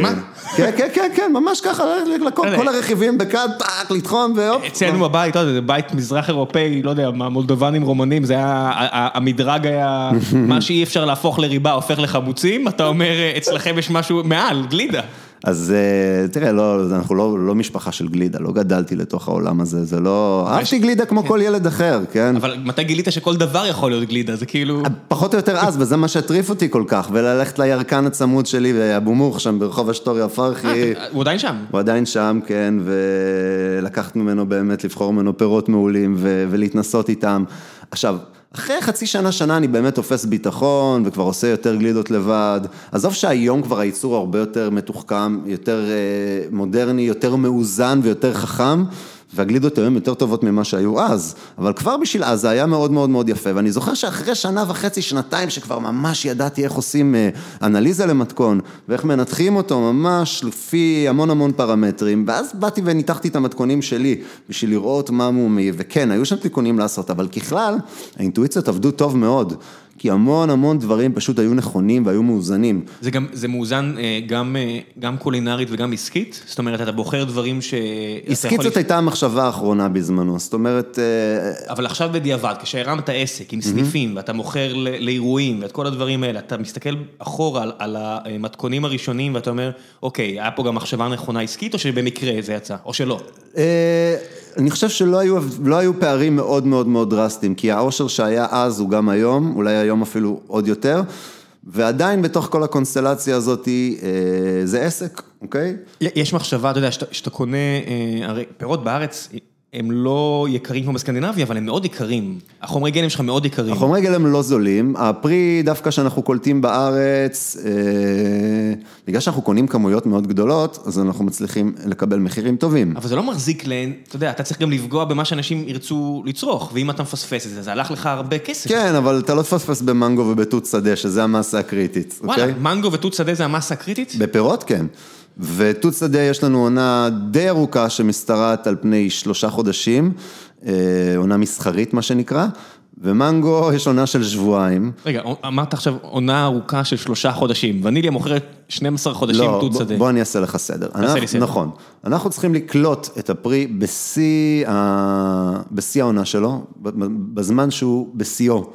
מה? כן, כן, כן, כן, ממש ככה, יודע. כל הרכיבים בכד, פאק, לטחון, והופ. אצלנו בבית, לא יודע, זה בית מזרח אירופאי, לא יודע, מולדובנים, רומנים, זה היה, המדרג היה, מה שאי אפשר להפוך לריבה הופך לחמוצים, אתה אומר, אצלכם יש משהו מעל, גלידה. אז אה, תראה, לא, אנחנו לא, לא משפחה של גלידה, לא גדלתי לתוך העולם הזה, זה לא... אהבתי גלידה כמו כל ילד אחר, כן? אבל מתי גילית שכל דבר יכול להיות גלידה? זה כאילו... פחות או יותר אז, וזה מה שהטריף אותי כל כך, וללכת לירקן הצמוד שלי באבו מוך, שם ברחוב אשטוריה פרחי. הוא עדיין שם. הוא עדיין שם, כן, ולקחת ממנו באמת, לבחור ממנו פירות מעולים ו- ולהתנסות איתם. עכשיו, אחרי חצי שנה, שנה אני באמת תופס ביטחון וכבר עושה יותר גלידות לבד. עזוב שהיום כבר הייצור הרבה יותר מתוחכם, יותר אה, מודרני, יותר מאוזן ויותר חכם. והגלידות היום יותר טובות ממה שהיו אז, אבל כבר בשביל אז זה היה מאוד מאוד מאוד יפה, ואני זוכר שאחרי שנה וחצי, שנתיים, שכבר ממש ידעתי איך עושים אה, אנליזה למתכון, ואיך מנתחים אותו ממש לפי המון המון פרמטרים, ואז באתי וניתחתי את המתכונים שלי, בשביל לראות מה מומי, וכן, היו שם תיקונים לעשות, אבל ככלל, האינטואיציות עבדו טוב מאוד. כי המון המון דברים פשוט היו נכונים והיו מאוזנים. זה גם, זה מאוזן אה, גם, אה, גם קולינרית וגם עסקית? זאת אומרת, אתה בוחר דברים ש... עסקית זאת הייתה המחשבה האחרונה בזמנו, זאת אומרת... אה, אבל עכשיו בדיעבד, כשהרמת עסק עם סניפים, ואתה מוכר ל- לאירועים ואת כל הדברים האלה, אתה מסתכל אחורה על, על המתכונים הראשונים ואתה אומר, אוקיי, היה פה גם מחשבה נכונה עסקית, או שבמקרה זה יצא, או שלא? אני חושב שלא היו, לא היו פערים מאוד מאוד מאוד דרסטיים, כי העושר שהיה אז הוא גם היום, אולי היום אפילו עוד יותר, ועדיין בתוך כל הקונסטלציה הזאת אה, זה עסק, אוקיי? יש מחשבה, אתה יודע, שאתה קונה, אה, הרי פירות בארץ, הם לא יקרים כמו בסקנדינביה, אבל הם מאוד יקרים. החומרי גלם שלך מאוד יקרים. החומרי גלם לא זולים, הפרי דווקא שאנחנו קולטים בארץ, אה, בגלל שאנחנו קונים כמויות מאוד גדולות, אז אנחנו מצליחים לקבל מחירים טובים. אבל זה לא מחזיק להן, אתה יודע, אתה צריך גם לפגוע במה שאנשים ירצו לצרוך, ואם אתה מפספס את זה, זה הלך לך הרבה כסף. כן, אבל אתה לא תפספס במנגו ובתות שדה, שזה המסה הקריטית, וואלה, אוקיי? מנגו ותות שדה זה המסה הקריטית? בפירות כן. ותות שדה יש לנו עונה די ארוכה שמשתרעת על פני שלושה חודשים, אה, עונה מסחרית מה שנקרא, ומנגו יש עונה של שבועיים. רגע, אמרת עכשיו עונה ארוכה של שלושה חודשים, וניליה מוכרת 12 חודשים לא, תות שדה. בוא אני אעשה לך סדר. תעשה לי סדר. נכון, אנחנו צריכים לקלוט את הפרי בשיא, ה- בשיא העונה שלו, בזמן שהוא בשיאו,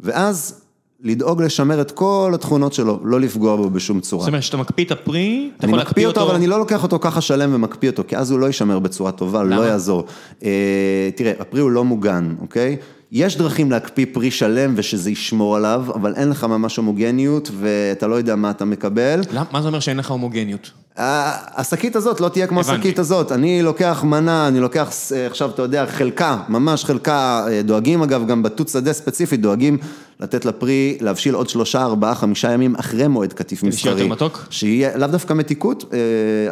ואז לדאוג לשמר את כל התכונות שלו, לא לפגוע בו בשום צורה. זאת אומרת, כשאתה מקפיא את הפרי, אתה אני יכול מקפיא להקפיא אותו, אותו, אבל אני לא לוקח אותו ככה שלם ומקפיא אותו, כי אז הוא לא יישמר בצורה טובה, למה? לא יעזור. אה, תראה, הפרי הוא לא מוגן, אוקיי? יש דרכים להקפיא פרי שלם ושזה ישמור עליו, אבל אין לך ממש הומוגניות ואתה לא יודע מה אתה מקבל. למה- מה זה אומר שאין לך הומוגניות? השקית הזאת לא תהיה כמו. השקית הזאת, אני לוקח מנה, אני לוקח אה, עכשיו, אתה יודע, חלקה, ממש חלקה, אה, דואגים אגב, גם בתות שדה ספציפית, דואגים לתת לפרי להבשיל עוד שלושה, ארבעה, חמישה ימים אחרי מועד קטיף כדי שיהיה מסחרי. יותר מתוק? שיהיה לאו דווקא מתיקות, אה,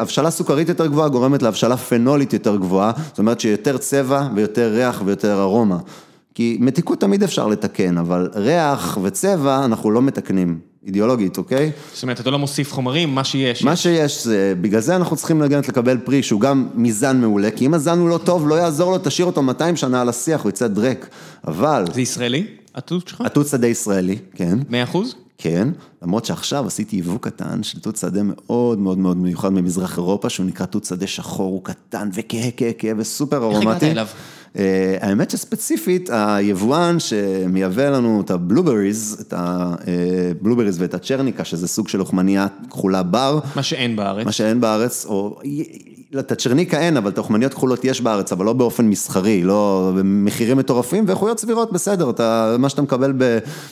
הבשלה סוכרית יותר גבוהה גורמת להבשלה פנולית יותר גבוהה, זאת אומרת שיותר צבע ויותר ריח ויותר ארומה. כי מתיקות תמיד אפשר לתקן, אבל ריח וצבע אנחנו לא מתקנים, אידיאולוגית, אוקיי? זאת אומרת, אתה לא מוסיף חומרים, מה שיש. מה שיש זה, בגלל זה אנחנו צריכים לגנת לקבל פרי שהוא גם מזן מעולה, כי אם הזן הוא לא טוב, לא יעזור לו, תשאיר אותו 200 שנה על השיח, הוא יצא דרק. אבל, זה ישראלי? התות שלך? התות שדה ישראלי, כן, 100 אחוז? כן, למרות שעכשיו עשיתי יבוא קטן של תות שדה מאוד מאוד מאוד מיוחד ממזרח אירופה, שהוא נקרא תות שדה שחור, הוא קטן וכהה כהה כהה וסופר ארומטי. הגעת אליו? אה, האמת שספציפית, היבואן שמייבא לנו את הבלובריז, את הבלובריז ואת הצ'רניקה, שזה סוג של לוחמניה כחולה בר, מה שאין בארץ. מה שאין בארץ, או את הצ'רניקה אין, אבל תחמניות כחולות יש בארץ, אבל לא באופן מסחרי, לא במחירים מטורפים, ואיכויות סבירות בסדר, אתה, מה שאתה מקבל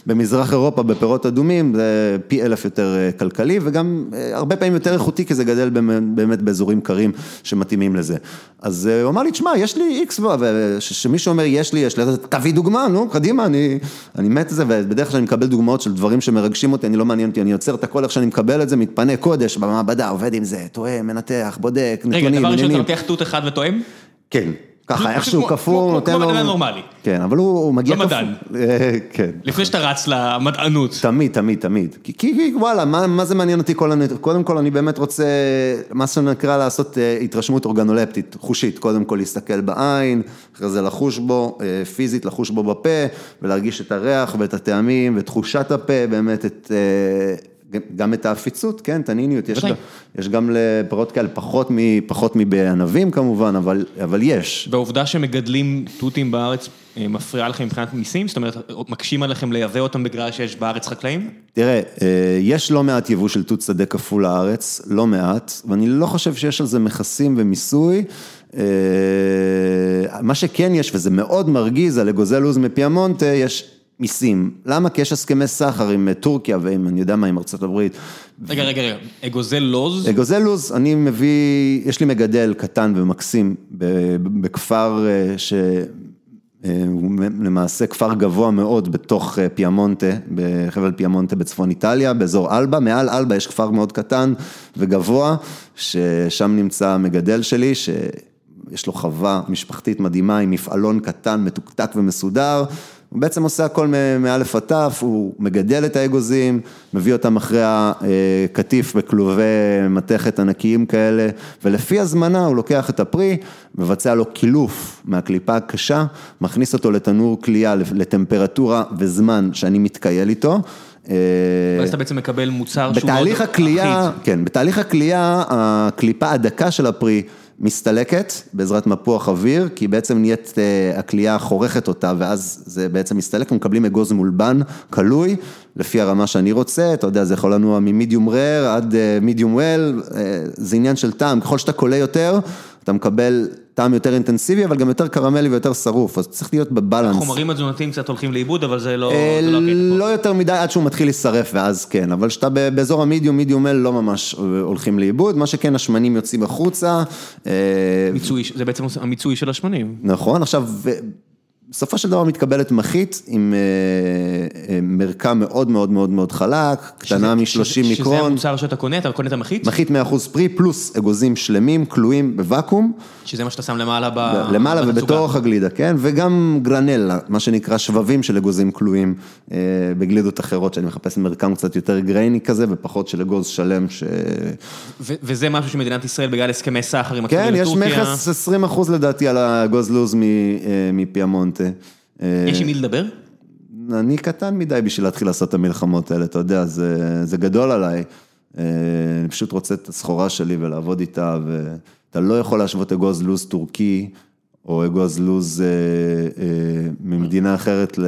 במזרח אירופה בפירות אדומים, זה פי אלף יותר אה, כלכלי, וגם אה, הרבה פעמים יותר איכותי, כי זה גדל באמת באזורים קרים שמתאימים לזה. אז הוא אמר לי, תשמע, יש לי איקס, ושמישהו אומר, יש לי, יש לי, תביא דוגמה, נו, קדימה, אני, אני מת את זה, ובדרך כלל אני מקבל דוגמאות של דברים שמרגשים אותי, אני לא מעניין אותי, אני יוצר את הכל איך שאני מקבל את זה, מתפנה קודש במעבדה, עובד עם זה, תואם, מנתח, בודק, נתונים, רגע, דבר ראשון, אתה לוקח תות אחד ותואם? כן. ככה, איכשהו קפוא, נותן לו... כמו מדען נורמלי. כן, אבל הוא מגיע. לא מדען. כן. לפני שאתה רץ למדענות. תמיד, תמיד, תמיד. כי וואלה, מה זה מעניין אותי כל הנ... קודם כל, אני באמת רוצה, מה שנקרא לעשות התרשמות אורגנולפטית, חושית. קודם כל להסתכל בעין, אחרי זה לחוש בו, פיזית לחוש בו בפה, ולהרגיש את הריח ואת הטעמים ותחושת הפה, באמת את... גם את העפיצות, כן, את הניניות, יש, יש גם לפירות כאלה פחות, פחות מבענבים כמובן, אבל, אבל יש. והעובדה שמגדלים תותים בארץ אה, מפריעה לכם מבחינת מיסים? זאת אומרת, מקשים עליכם לייבא אותם בגלל שיש בארץ חקלאים? תראה, אה, יש לא מעט יבוא של תות שדה כפול לארץ, לא מעט, ואני לא חושב שיש על זה מכסים ומיסוי. אה, מה שכן יש, וזה מאוד מרגיז, על אגוזל לוז מפיאמונטה, יש מיסים. למה? כי יש הסכמי סחר עם טורקיה ועם, אני יודע מה, עם הברית. רגע, רגע, רגע, אגוזל לוז? אגוזל לוז, אני מביא, יש לי מגדל קטן ומקסים בכפר שהוא למעשה כפר גבוה מאוד בתוך פיאמונטה, בחבל פיאמונטה בצפון איטליה, באזור אלבה, מעל אלבה יש כפר מאוד קטן וגבוה, ששם נמצא המגדל שלי, שיש לו חווה משפחתית מדהימה עם מפעלון קטן, מתוקתק ומסודר. הוא בעצם עושה הכל מאלף עד תף, הוא מגדל את האגוזים, מביא אותם אחרי הקטיף בכלובי מתכת ענקיים כאלה, ולפי הזמנה הוא לוקח את הפרי, מבצע לו קילוף מהקליפה הקשה, מכניס אותו לתנור קלייה לטמפרטורה וזמן שאני מתקייל איתו. ואז אתה בעצם מקבל מוצר שהוא מאוד אחיד. כן, בתהליך הקלייה, הקליפה הדקה של הפרי, מסתלקת בעזרת מפוח אוויר, כי בעצם נהיית, הקלייה חורכת אותה ואז זה בעצם מסתלק, ומקבלים אגוז מולבן, כלוי, לפי הרמה שאני רוצה, אתה יודע, זה יכול לנוע ממידיום רר עד מידיום וול, זה עניין של טעם, ככל שאתה קולה יותר, אתה מקבל טעם יותר אינטנסיבי, אבל גם יותר קרמלי ויותר שרוף, אז צריך להיות בבלנס. החומרים התזונתיים קצת הולכים לאיבוד, אבל זה לא... לא יותר מדי עד שהוא מתחיל להישרף, ואז כן, אבל כשאתה באזור המדיום, מידיום אל, לא ממש הולכים לאיבוד, מה שכן, השמנים יוצאים החוצה. זה בעצם המיצוי של השמנים. נכון, עכשיו... בסופו של דבר מתקבלת מחית עם מרקם מאוד מאוד מאוד מאוד חלק, קטנה מ-30 מיקרון. שזה המוצר שאתה קונה, אתה קונה את המחית? מחית 100% פרי, פלוס אגוזים שלמים, כלואים בוואקום. שזה מה שאתה שם למעלה בתצוגה. למעלה ובתוך הגלידה, כן, וגם גרנלה, מה שנקרא שבבים של אגוזים כלואים בגלידות אחרות, שאני מחפש מרקם קצת יותר גרייני כזה, ופחות של אגוז שלם ש... וזה משהו שמדינת ישראל בגלל הסכמי סחר עם כן, יש מכס 20% לדעתי על האגוז לוז מפיאמונט. יש עם מי לדבר? אני קטן מדי בשביל להתחיל לעשות את המלחמות האלה, אתה יודע, זה, זה גדול עליי. אני פשוט רוצה את הסחורה שלי ולעבוד איתה, ואתה לא יכול להשוות אגוז לוז טורקי, או אגוז לוז אה, אה, ממדינה אחרת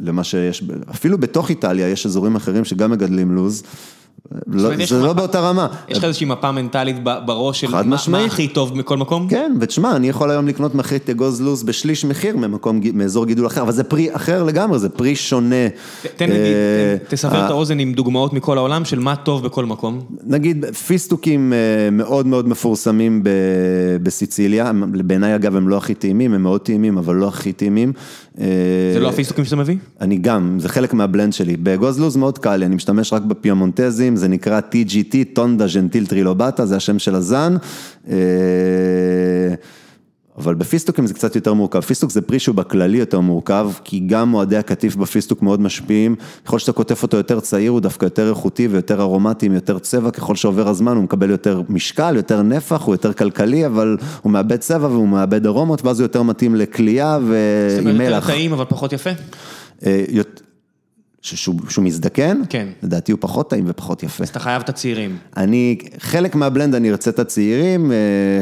למה שיש, אפילו בתוך איטליה יש אזורים אחרים שגם מגדלים לוז. זה לא באותה רמה. יש לך איזושהי מפה מנטלית בראש של מה הכי טוב מכל מקום? כן, ותשמע, אני יכול היום לקנות מחית אגוז לוז בשליש מחיר מאזור גידול אחר, אבל זה פרי אחר לגמרי, זה פרי שונה. תן נגיד, תסבר את האוזן עם דוגמאות מכל העולם של מה טוב בכל מקום. נגיד, פיסטוקים מאוד מאוד מפורסמים בסיציליה, בעיניי אגב הם לא הכי טעימים, הם מאוד טעימים, אבל לא הכי טעימים. זה לא הפיסטוקים שאתה מביא? אני גם, זה חלק מה blend שלי. באגוז לוז מאוד קל לי, אני משתמש רק בפיאמונטזים, זה נקרא TGT, Tonda Gentile Trilobata, זה השם של הזן. אבל בפיסטוקים זה קצת יותר מורכב, פיסטוק זה פרי שהוא בכללי יותר מורכב, כי גם מועדי הקטיף בפיסטוק מאוד משפיעים, ככל שאתה קוטף אותו יותר צעיר הוא דווקא יותר איכותי ויותר ארומטי עם יותר צבע, ככל שעובר הזמן הוא מקבל יותר משקל, יותר נפח, הוא יותר כלכלי, אבל הוא מאבד צבע והוא מאבד ארומות, ואז הוא יותר מתאים לקלייה ועם מלח. זאת אומרת יותר טעים אבל פחות יפה? שהוא מזדקן, כן. לדעתי הוא פחות טעים ופחות יפה. אז אתה חייב את הצעירים. אני, חלק מהבלנד אני ארצה את הצעירים,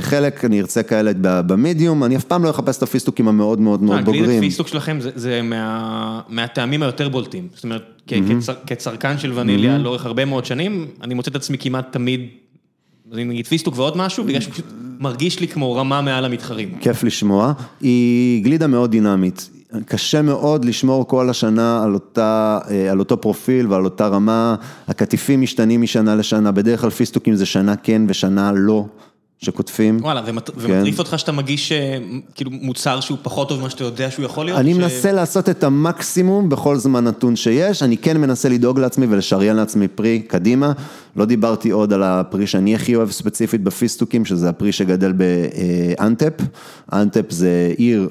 חלק אני ארצה כאלה במדיום, אני אף פעם לא אחפש את הפיסטוקים המאוד מאוד מאוד בוגרים. הגלידת פיסטוק שלכם זה מהטעמים היותר בולטים, זאת אומרת, כצרכן של וניליה לאורך הרבה מאוד שנים, אני מוצא את עצמי כמעט תמיד, אני נגיד פיסטוק ועוד משהו, בגלל שפשוט מרגיש לי כמו רמה מעל המתחרים. כיף לשמוע. היא גלידה מאוד דינמית. קשה מאוד לשמור כל השנה על, אותה, אה, על אותו פרופיל ועל אותה רמה. הקטיפים משתנים משנה לשנה, בדרך כלל פיסטוקים זה שנה כן ושנה לא. שקוטפים. וואלה, ומטריף אותך שאתה מגיש כאילו מוצר שהוא פחות טוב ממה שאתה יודע שהוא יכול להיות? אני מנסה לעשות את המקסימום בכל זמן נתון שיש, אני כן מנסה לדאוג לעצמי ולשריין לעצמי פרי קדימה. לא דיברתי עוד על הפרי שאני הכי אוהב ספציפית בפיסטוקים, שזה הפרי שגדל באנטפ. אנטפ זה עיר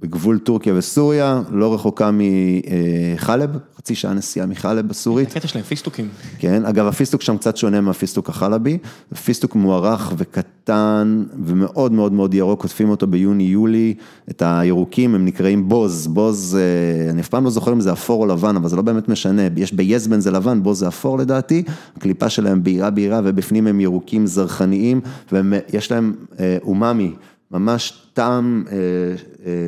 בגבול טורקיה וסוריה, לא רחוקה מחלב, חצי שעה נסיעה מחלב בסורית. הקטע שלהם פיסטוקים. כן, אגב הפיסטוק שם קצת שונה מהפיסטוק החלבי, פיסטוק מוערך וקטן ומאוד מאוד מאוד ירוק, קוטפים אותו ביוני-יולי, את הירוקים הם נקראים בוז, בוז, אני אף פעם לא זוכר אם זה אפור או לבן, אבל זה לא באמת משנה, יש ביז, בז זה לבן, בוז זה אפור לדעתי, הקליפה שלהם בהירה בהירה ובפנים הם ירוקים זרחניים ויש להם אומאמי. ממש טעם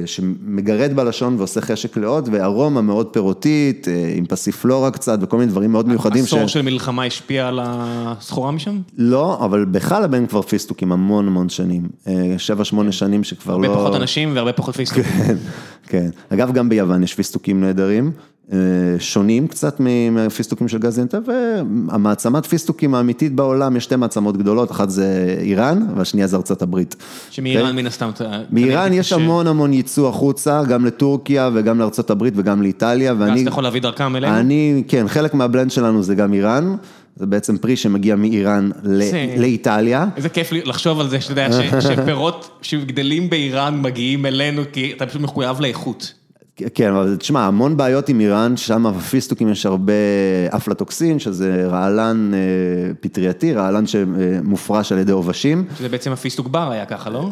שמגרד בלשון ועושה חשק לעוד, וארומה מאוד פירותית, עם פסיפלורה קצת וכל מיני דברים מאוד מיוחדים. עשור של מלחמה השפיע על הסחורה משם? לא, אבל בחלב הם כבר פיסטוקים המון המון שנים, שבע, שמונה שנים שכבר לא... הרבה פחות אנשים והרבה פחות פיסטוקים. כן, כן. אגב, גם ביוון יש פיסטוקים נהדרים. שונים קצת מפיסטוקים של גזינטה, והמעצמת פיסטוקים האמיתית בעולם, יש שתי מעצמות גדולות, אחת זה איראן, והשנייה זה ארצות הברית. שמאיראן מן הסתם... מאיראן יש המון המון ייצוא החוצה, גם לטורקיה וגם לארצות הברית וגם לאיטליה, ואני... ואז אתה יכול להביא דרכם אלינו? אני, כן, חלק מהבלנד שלנו זה גם איראן. זה בעצם פרי שמגיע מאיראן לאיטליה. איזה כיף לחשוב על זה, שאתה יודע, שפירות שגדלים באיראן מגיעים אלינו, כי אתה פשוט מחויב לאיכות. כן, אבל תשמע, המון בעיות עם איראן, שם בפיסטוקים יש הרבה אפלטוקסין, שזה רעלן פטרייתי, רעלן שמופרש על ידי עובשים. שזה בעצם הפיסטוק בר היה ככה, לא?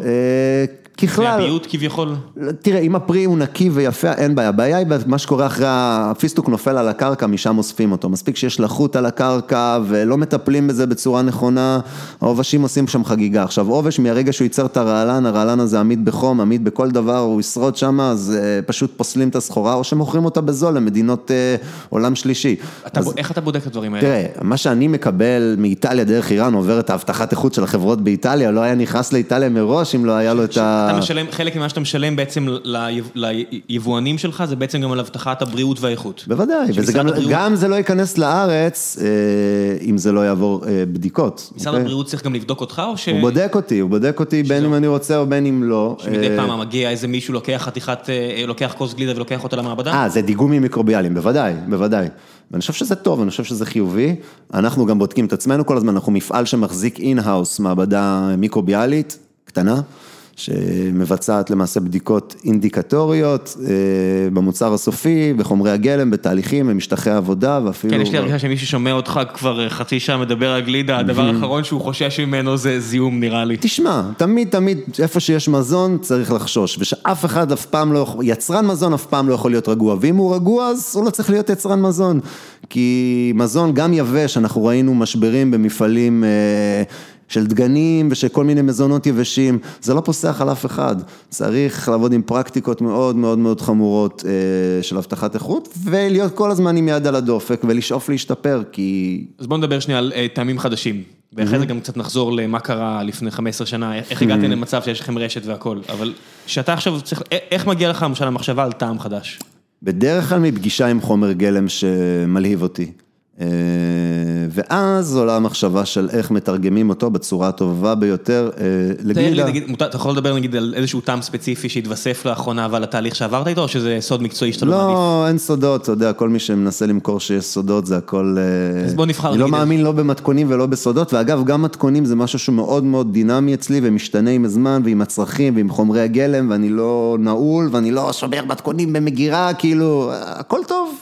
ככלל... מהביוט כביכול? תראה, אם הפרי הוא נקי ויפה, אין בעיה. הבעיה היא מה שקורה אחרי הפיסטוק נופל על הקרקע, משם אוספים אותו. מספיק שיש לחות על הקרקע ולא מטפלים בזה בצורה נכונה, העובשים עושים שם חגיגה. עכשיו, עובש, מהרגע שהוא ייצר את הרעלן, הרעלן הזה עמיד בחום, עמיד בכל דבר, הוא ישרוד שם, אז פשוט פוסלים את הסחורה, או שמוכרים אותה בזול למדינות עולם שלישי. איך אתה בודק את הדברים האלה? תראה, מה שאני מקבל מאיטליה דרך איראן, עובר את ההבטחת איכות של החברות באיטליה, לא היה נכנס לאיטליה מראש אם לא היה לו את ה... אתה משלם, חלק ממה שאתה משלם בעצם ליבואנים שלך, זה בעצם גם על הבטחת הבריאות והאיכות. בוודאי, וגם זה לא ייכנס לארץ, אם זה לא יעבור בדיקות. משרד הבריאות צריך גם לבדוק אותך, או ש... הוא בודק אותי, הוא בודק אותי בין אם אני רוצה או בין אם לא. שמדי פעם מגיע איזה מישהו, לוקח חתיכת, לוקח כוס גלידה ולוקח אותה למעבדה? אה, זה דיגומים מיקרוביאליים, בוודאי, בוודאי. ואני חושב שזה טוב, אני חושב שזה חיובי. אנחנו גם בודקים את עצמנו כל הזמן, אנחנו מפעל שמחזיק in-house, מעבדה מיקרוביאלית, קטנה. שמבצעת למעשה בדיקות אינדיקטוריות במוצר הסופי, בחומרי הגלם, בתהליכים, במשטחי עבודה ואפילו... כן, יש לי הרגשה שמי ששומע אותך כבר חצי שעה מדבר על גלידה, הדבר האחרון שהוא חושש ממנו זה זיהום נראה לי. תשמע, תמיד תמיד איפה שיש מזון צריך לחשוש, ושאף אחד אף פעם לא יכול, יצרן מזון אף פעם לא יכול להיות רגוע, ואם הוא רגוע אז הוא לא צריך להיות יצרן מזון, כי מזון גם יבש, אנחנו ראינו משברים במפעלים של דגנים ושל כל מיני מזונות יבשים, זה לא פוסח על אף אחד, צריך לעבוד עם פרקטיקות מאוד מאוד מאוד חמורות של הבטחת איכות ולהיות כל הזמן עם יד על הדופק ולשאוף להשתפר כי... אז בוא נדבר שנייה על טעמים חדשים, ואחרי זה גם קצת נחזור למה קרה לפני 15 שנה, איך הגעתם למצב שיש לכם רשת והכל, אבל שאתה עכשיו צריך, איך מגיע לך למשל המחשבה על טעם חדש? בדרך כלל מפגישה עם חומר גלם שמלהיב אותי. ואז עולה המחשבה של איך מתרגמים אותו בצורה הטובה ביותר לגלידה. אתה יכול לדבר נגיד על איזשהו טעם ספציפי שהתווסף לאחרונה ועל התהליך שעברת איתו, או שזה סוד מקצועי שאתה לא מעדיף? לא, אין סודות, אתה יודע, כל מי שמנסה למכור שיש סודות זה הכל... אז בוא נבחר. אני לא מאמין לא במתכונים ולא בסודות, ואגב, גם מתכונים זה משהו שהוא מאוד מאוד דינמי אצלי ומשתנה עם הזמן ועם הצרכים ועם חומרי הגלם, ואני לא נעול ואני לא שומר מתכונים במגירה, כאילו, הכל טוב.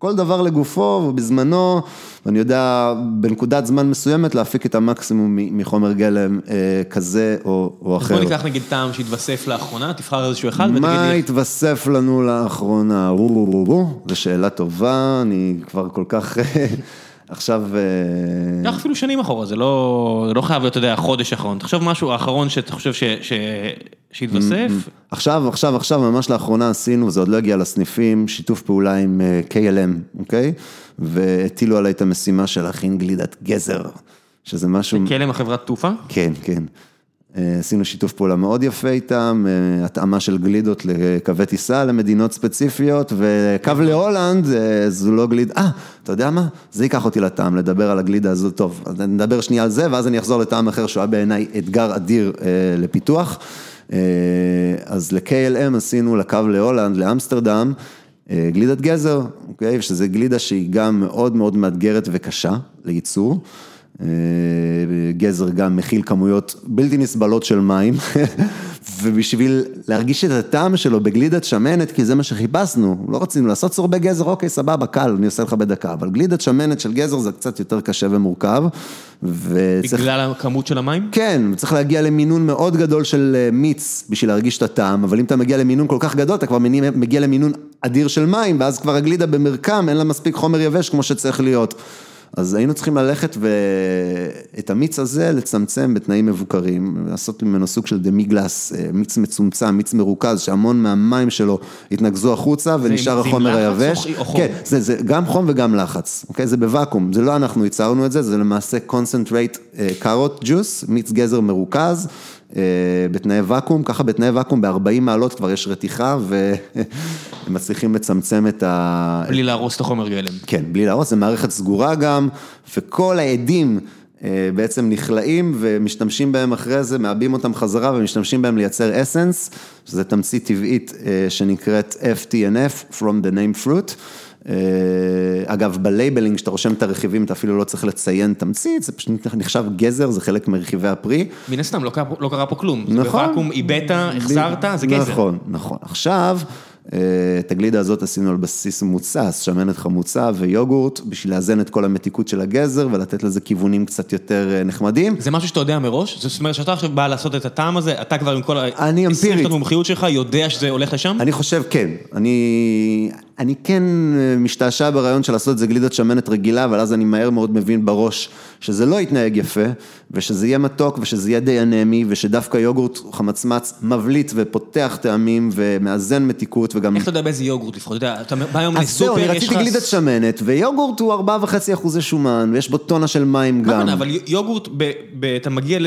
כל דבר לגופו ובזמנו, ואני יודע בנקודת זמן מסוימת להפיק את המקסימום מחומר גלם כזה או אחר. בוא ניקח נגיד טעם שהתווסף לאחרונה, תבחר איזשהו אחד ותגיד לי. מה התווסף לנו לאחרונה? זו שאלה טובה, אני כבר כל כך... עכשיו... קח אפילו שנים אחורה, זה לא חייב להיות, אתה יודע, החודש האחרון. תחשוב משהו האחרון שאתה חושב שהתווסף. עכשיו, עכשיו, עכשיו, ממש לאחרונה עשינו, זה עוד לא הגיע לסניפים, שיתוף פעולה עם KLM, אוקיי? והטילו עליי את המשימה של להכין גלידת גזר. שזה משהו... כלם החברת תעופה? כן, כן. אה, עשינו שיתוף פעולה מאוד יפה איתם, אה, התאמה של גלידות לקווי טיסה למדינות ספציפיות, וקו להולנד אה, זו לא גלידה, אה, אתה יודע מה? זה ייקח אותי לטעם, לדבר על הגלידה הזו, טוב, נדבר שנייה על זה, ואז אני אחזור לטעם אחר, שהוא היה בעיניי אתגר אדיר לפיתוח. אז ל-KLM עשינו לקו להולנד, לאמסטרדם, גלידת גזר, אוקיי? שזה גלידה שהיא גם מאוד מאוד מאתגרת וקשה לייצור. אה, גזר גם מכיל כמויות בלתי נסבלות של מים, ובשביל להרגיש את הטעם שלו בגלידת שמנת, כי זה מה שחיפשנו, לא רצינו לעשות צורבי גזר, אוקיי, סבבה, קל, אני עושה לך בדקה, אבל גלידת שמנת של גזר זה קצת יותר קשה ומורכב. וצריך... בגלל הכמות של המים? כן, צריך להגיע למינון מאוד גדול של אה, מיץ בשביל להרגיש את הטעם, אבל אם אתה מגיע למינון כל כך גדול, אתה כבר מגיע למינון אדיר של מים, ואז כבר הגלידה במרקם, אין לה מספיק חומר יבש כמו שצריך להיות. אז היינו צריכים ללכת ואת המיץ הזה לצמצם בתנאים מבוקרים, לעשות ממנו סוג של דמי גלס, אה, מיץ מצומצם, מיץ מרוכז, שהמון מהמים שלו התנקזו החוצה ונשאר החומר היבש. או חום? כן, זה, זה גם חום וגם לחץ, אוקיי? זה בוואקום, זה לא אנחנו ייצרנו את זה, זה למעשה concentrate קארוט ג'וס, מיץ גזר מרוכז. אה, בתנאי ואקום, ככה בתנאי ואקום ב-40 מעלות כבר יש רתיחה והם מצליחים לצמצם את ה... בלי להרוס את החומר גלם. כן, בלי להרוס, זו מערכת סגורה גם, וכל האדים אה, בעצם נכלאים ומשתמשים בהם אחרי זה, מעבים אותם חזרה ומשתמשים בהם לייצר essence, שזה תמצית טבעית אה, שנקראת FTNF, from the named fruit. אה, אגב, ב labeling, כשאתה רושם את הרכיבים, אתה אפילו לא צריך לציין תמצית, זה פשוט נחשב גזר, זה חלק מרכיבי הפרי. מן הסתם, לא, לא קרה פה כלום. נכון. בוואקום, איבדת, החזרת, זה גזר. נכון, נכון. עכשיו... את הגלידה הזאת עשינו על בסיס מוצס, שמנת חמוצה ויוגורט, בשביל לאזן את כל המתיקות של הגזר ולתת לזה כיוונים קצת יותר אה, נחמדים. זה משהו שאתה יודע מראש? זאת אומרת שאתה עכשיו בא לעשות את הטעם הזה, אתה כבר עם כל ה... אני אמפירית. המומחיות שלך יודע שזה הולך לשם? אני חושב כן. אני, אני כן אה, משתעשע ברעיון של לעשות את זה גלידת שמנת רגילה, אבל אז אני מהר מאוד מבין בראש שזה לא יתנהג יפה, ושזה יהיה מתוק ושזה יהיה די אנמי, ושדווקא יוגורט חמצמץ מבליט ופותח טעמים ומאזן מתיקות וגם... איך אתה יודע באיזה יוגורט לפחות? אתה יודע, אתה בא היום לסופר, יש לך... אז זהו, אני רציתי גלידת שמנת, ויוגורט הוא 4.5 אחוזי שומן, ויש בו טונה של מים גם. אבל יוגורט, אתה מגיע